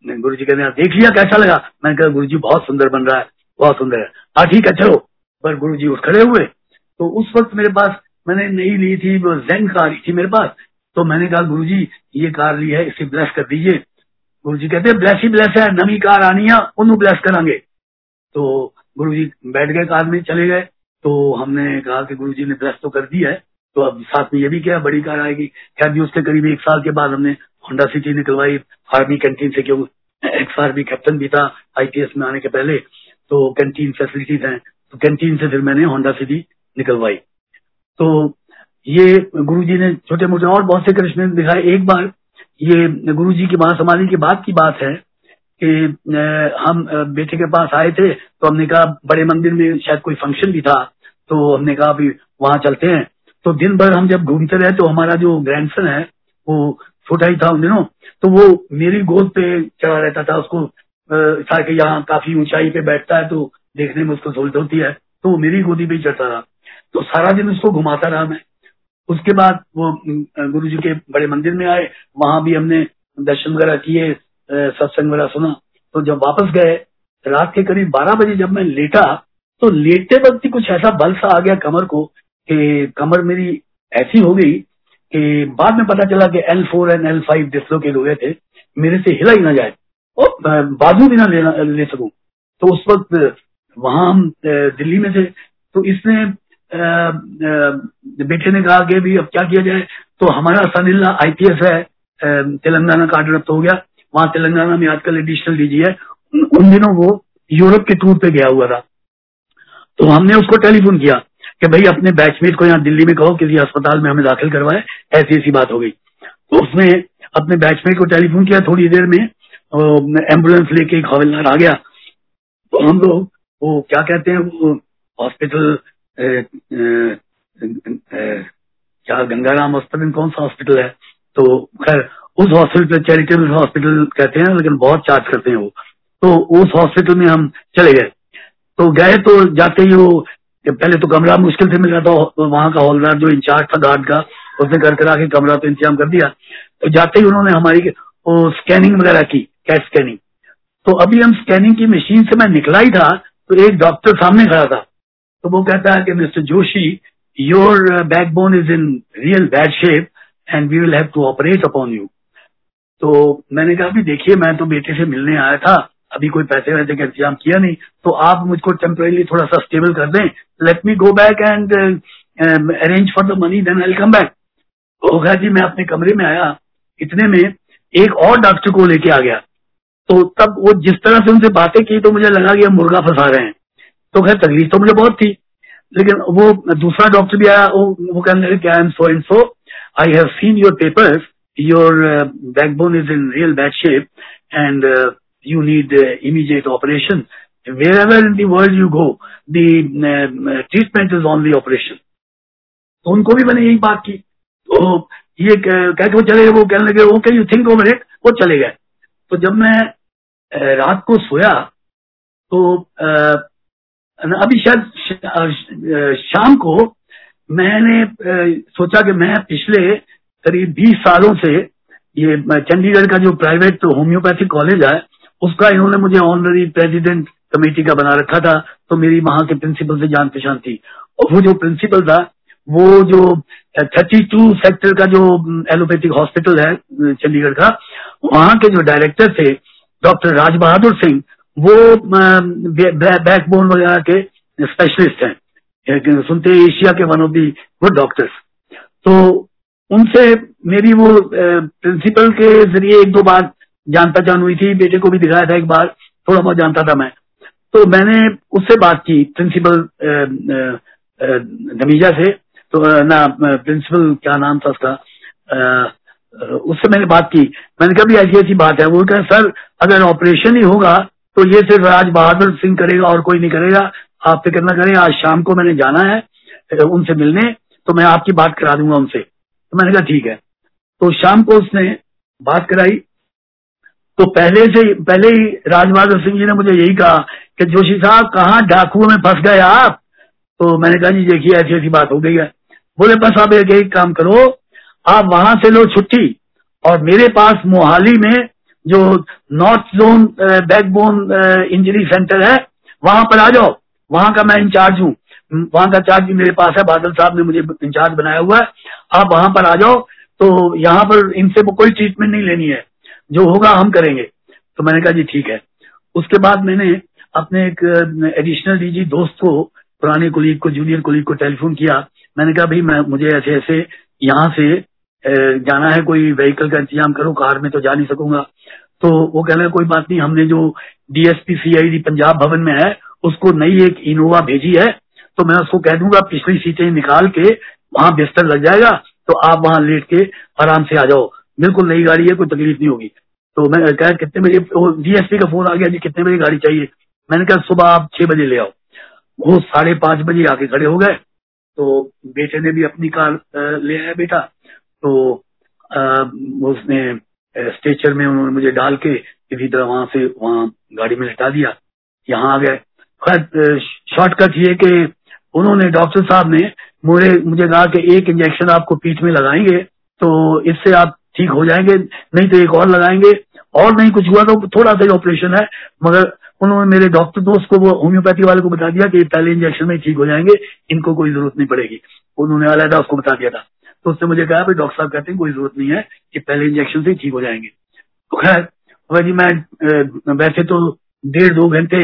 गुरु जी कहते देख लिया, कैसा लगा? मैंने कहा गुरु जी बहुत सुंदर बन रहा है, बहुत सुंदर है। हाँ ठीक है, चलो। पर गुरु जी उठ खड़े हुए। तो उस वक्त मेरे पास, मैंने नई ली थी जैन कार थी मेरे पास। तो मैंने कहा गुरु जी ये कार ली है, इसे ब्लेस कर दीजिए। गुरु जी कहते ब्लेस ही ब्लेस है नवी कार आनी है उन्होंने ब्लेस करांगे। तो गुरु जी बैठ गए कार में, चले गए। तो हमने कहा कि गुरु जी ने ब्लेस तो कर दिया है तो अब साथ में ये भी क्या, बड़ी कार आएगी। खैर भी उसके करीब एक साल के बाद हमने होंडा सिटी निकलवाई। आर्मी कैंटीन से क्यों? एक्स आर्मी कैप्टन भी था आईपीएस में आने के पहले। तो कैंटीन फैसिलिटीज़ हैं। तो कैंटीन से फिर मैंने होंडा सिटी निकलवाई। तो ये गुरुजी ने छोटे मोटे और बहुत से कृष्ण दिखाए। एक बार ये गुरुजी की महासमाधि के बाद की बात है कि हम बेटे के पास आए थे तो हमने कहा बड़े मंदिर में शायद कोई फ़ंक्शन भी था। तो हमने कहा अभी वहाँ चलते हैं। तो दिन भर हम जब घूमते रहे तो हमारा जो ग्रैंडसन है, वो छोटा ही था उन दिनों तो वो मेरी गोद पे चढ़ा रहता था, उसको था यहाँ काफ़ी ऊंचाई पे बैठता है तो देखने में उसको सहूलत होती है तो वो मेरी गोदी पे चढ़ता रहा। तो सारा दिन उसको घुमाता रहा मैं। उसके बाद वो गुरु जी के बड़े मंदिर में आए, वहाँ भी हमने दर्शन वगैरह किए सत्संग वगैरह सुना। तो जब वापस गए, रात के करीब बारह बजे जब मैं लेटा तो लेटते वक्त ही कुछ ऐसा बल सा आ गया कमर को कि कमर मेरी ऐसी हो गई कि बाद में पता चला कि L four and L five dislocate हुए थे, मेरे से हिला ही ना जाए और बाजू भी ना ले सकूँ। तो उस वक्त वहाँ हम दिल्ली में थे। तो इसने बेटे ने कहा कि भी अब क्या किया जाए? तो हमारा सनिल्ला आईपीएस है तेलंगाना का ऑर्डर हो गया। वहाँ तेलंगाना में आजकल एडिशनल डीजी है। उन दिनों वो यूरोप के टूर पे गया हुआ था। तो हमने उसको टेलीफोन किया। कि भाई अपने बैचमेट को यहाँ दिल्ली में कहो किसी अस्पताल में हमें दाखिल करवाए, ऐसी ऐसी बात हो गई। तो उसने अपने बैचमेट को टेलीफोन किया थोड़ी देर में एंबुलेंस लेके एक हवलदार आ गया। तो हम लोग, वो क्या कहते हैं, वो हॉस्पिटल क्या गंगाराम हॉस्पिटल कौन सा हॉस्पिटल है? तो खैर, उस हॉस्पिटल, चैरिटेबल हॉस्पिटल कहते हैं, लेकिन बहुत चार्ज करते हैं वो। तो उस हॉस्पिटल में हम चले गए। तो गए तो जाते ही वो पहले तो कमरा मुश्किल से मिल रहा था वहाँ का हॉलदार जो इंचार्ज था गार्ड का, उसने कर करा के कमरा तो इंतज़ाम कर दिया। तो जाते ही उन्होंने हमारी स्कैनिंग वगैरह की कैश स्कैनिंग तो अभी हम स्कैनिंग की मशीन से मैं निकला ही था तो एक डॉक्टर सामने खड़ा था। तो वो कहता है कि, mister Joshi your backbone is in real bad shape and we will have to operate upon you तो मैंने कहा अभी देखिए, मैं तो बेटे से मिलने आया था अभी कोई पैसे वैसे का इंतज़ाम किया नहीं तो आप मुझको टेम्परेली थोड़ा सा स्टेबल कर दें। Let me go back and arrange for the money then I come back खैर जी मैं अपने कमरे में आया इतने में एक और डॉक्टर को लेके आ गया। तो तब वो जिस तरह से उनसे बातें की तो मुझे लगा कि मुर्गा फंसा रहे हैं। तो खैर तकलीफ़ तो मुझे बहुत थी। लेकिन वो दूसरा डॉक्टर भी आया वो, वो कहने लगे I am so and so I have seen your papers backbone is in real bad shape. And uh, you need uh, immediate operation. Wherever in the world you go, the uh, treatment is only operation. तो उनको भी मैंने यही बात की तो ये कह के वो चले वो कहने लगे okay you think over it वो चले गए तो जब मैं रात को सोया तो अभी शायद शाम को मैंने सोचा कि मैं पिछले करीब बीस सालों से ये चंडीगढ़ का जो प्राइवेट होम्योपैथिक कॉलेज है उसका इन्होंने मुझे ऑनरी प्रेसिडेंट कमेटी का बना रखा था तो मेरी वहाँ के प्रिंसिपल से जान पहचान थी। और वो जो प्रिंसिपल था, वो जो थर्टी टू सेक्टर का जो एलोपैथिक हॉस्पिटल है चंडीगढ़ का, वहाँ के जो डायरेक्टर थे, डॉक्टर राज बहादुर सिंह, वो बैकबोन वगैरह के स्पेशलिस्ट हैं। सुनते एशिया के one of the good doctors तो उनसे मेरी वो प्रिंसिपल के ज़रिए एक दो बार जान पहचान हुई थी, बेटे को भी दिखाया था एक बार, थोड़ा बहुत जानता था मैं। तो मैंने उससे बात की प्रिंसिपल नमीजा से। तो ना प्रिंसिपल क्या नाम था उसका? उससे मैंने बात की। मैंने कहा भी ऐसी ऐसी बात है। वो कहा, सर, अगर ऑपरेशन ही होगा तो ये सिर्फ़ राज बहादुर सिंह करेगा और कोई नहीं करेगा। आप फ़िक्र ना करें, आज शाम को मैंने जाना है उनसे मिलने तो मैं आपकी बात करा दूँगा उनसे। तो मैंने कहा, ठीक है। तो शाम को उसने बात कराई तो पहले से, पहले ही राजबहादुर सिंह जी ने मुझे यही कहा कि जोशी साहब, कहाँ डाकुओं में फंस गए आप? तो मैंने कहा, जी, देखिए, ऐसी ऐसी बात हो गई है। बोले, बस आप एक एक काम करो, आप वहाँ से लो छुट्टी और मेरे पास मोहाली में जो north zone backbone injury centre है, वहाँ पर आ जाओ। वहाँ का मैं इंचार्ज हूँ। वहाँ का चार्ज भी मेरे पास है। बादल साहब ने मुझे इंचार्ज बनाया हुआ है। आप वहाँ पर आ जाओ। तो यहाँ पर इनसे कोई ट्रीटमेंट नहीं लेनी है। जो होगा हम करेंगे। तो मैंने कहा, जी, ठीक है। उसके बाद मैंने अपने एक एडिशनल डीजी दोस्त को, पुराने कुलीग को जूनियर कुलीग को टेलीफोन किया। मैंने कहा, भाई, मैं, मुझे ऐसे ऐसे यहाँ से जाना है, कोई व्हीकल का इंतज़ाम करो, कार में तो जा नहीं सकूँगा। तो वो कहने कोई बात नहीं, हमने जो डीएसपी सीआईडी पंजाब भवन में है, उसको नई एक इनोवा भेजी है तो मैं उसको कह दूँगा, पिछली सीटें निकाल के वहाँ बिस्तर लग जाएगा तो आप वहाँ लेट के आराम से आ जाओ। बिल्कुल नई गाड़ी है, कोई तकलीफ़ नहीं होगी। तो मैं कहा, कितने बजे डीएसपी का फ़ोन आ गया जी, कितने बजे गाड़ी चाहिए? मैंने कहा, सुबह आप छह बजे ले आओ। वो साढ़े पाँच बजे आके खड़े हो गए। तो बेटे ने भी अपनी कार ले आया बेटा। तो उसने स्टेचर में उन्होंने मुझे डाल के किसी तरह वहाँ से, वहाँ गाड़ी में लटा दिया। यहाँ आ गए। खैर शॉर्टकट ये कि उन्होंने, डॉक्टर साहब ने मुझे मुझे कहा कि एक इंजेक्शन आपको पीठ में लगाएँगे तो इससे आप ठीक हो जाएँगे, नहीं तो एक और लगाएँगे। और नहीं कुछ हुआ तो थोड़ा सा ऑपरेशन है, मगर उन्होंने मेरे डॉक्टर दोस्त को, वो होम्योपैथी वाले को बता दिया कि पहले इंजेक्शन में ठीक हो जाएँगे, इनको कोई ज़रूरत नहीं पड़ेगी। उन्होंने अलहदा उसको बता दिया था। तो उसने मुझे कहा डॉक्टर साहब कहते हैं कोई ज़रूरत नहीं है कि पहले इंजेक्शन से ठीक हो जाएँगे। तो खैर जी, मैं वैसे तो डेढ़ दो घंटे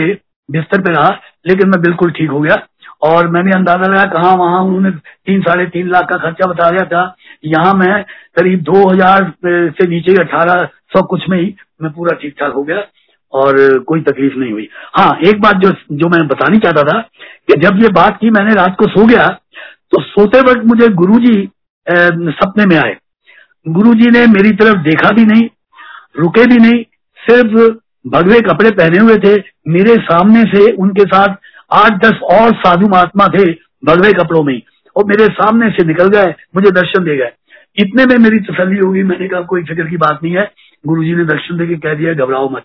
बिस्तर पे रहा, लेकिन मैं बिल्कुल ठीक हो गया। और मैंने अंदाज़ा लगाया कहा वहाँ, उन्होंने तीन, साढ़े तीन लाख का खर्चा बता दिया था। यहाँ मैं करीब दो हज़ार से नीचे अठारह सौ कुछ में ही मैं पूरा ठीक ठाक हो गया और कोई तकलीफ़ नहीं हुई। हाँ एक बात जो जो मैं बतानी चाहता था कि जब ये बात की मैंने रात को सो गया तो सोते वक्त मुझे गुरु जी सपने में आए। गुरु जी ने मेरी तरफ़ देखा भी नहीं, रुके भी नहीं, सिर्फ़ भगवे कपड़े पहने हुए थे। मेरे सामने से उनके साथ आठ, दस और साधु महात्मा थे भगवे कपड़ों में और मेरे सामने से निकल गए, मुझे दर्शन दे गए। इतने में मेरी तसली होगी मैंने कहा, कोई फ़िक्र की बात नहीं है। गुरु जी ने दर्शन दे के कह दिया, घबराओ मत।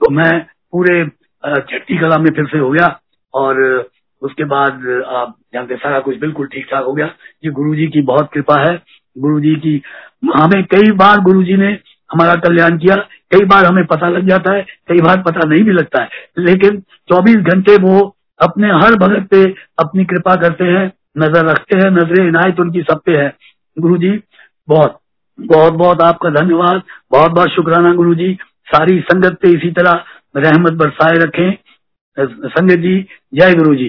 तो मैं पूरे छठी कला में फिर से हो गया और उसके बाद आप जानते सारा कुछ बिल्कुल ठीक ठाक हो गया। ये गुरु जी की बहुत कृपा है। गुरु जी की, हमें कई बार गुरु जी ने हमारा कल्याण किया। कई बार हमें पता लग जाता है, कई बार पता नहीं भी लगता है। लेकिन 24 घंटे वो अपने हर भगत पे अपनी कृपा करते हैं। नज़र रखते हैं, नजरे इनायत उनकी सब पे है। गुरु जी बहुत बहुत बहुत आपका धन्यवाद। बहुत बहुत शुक्राना गुरु जी सारी संगत पे इसी तरह रहमत बरसाए रखें। संगत जी, जय गुरु जी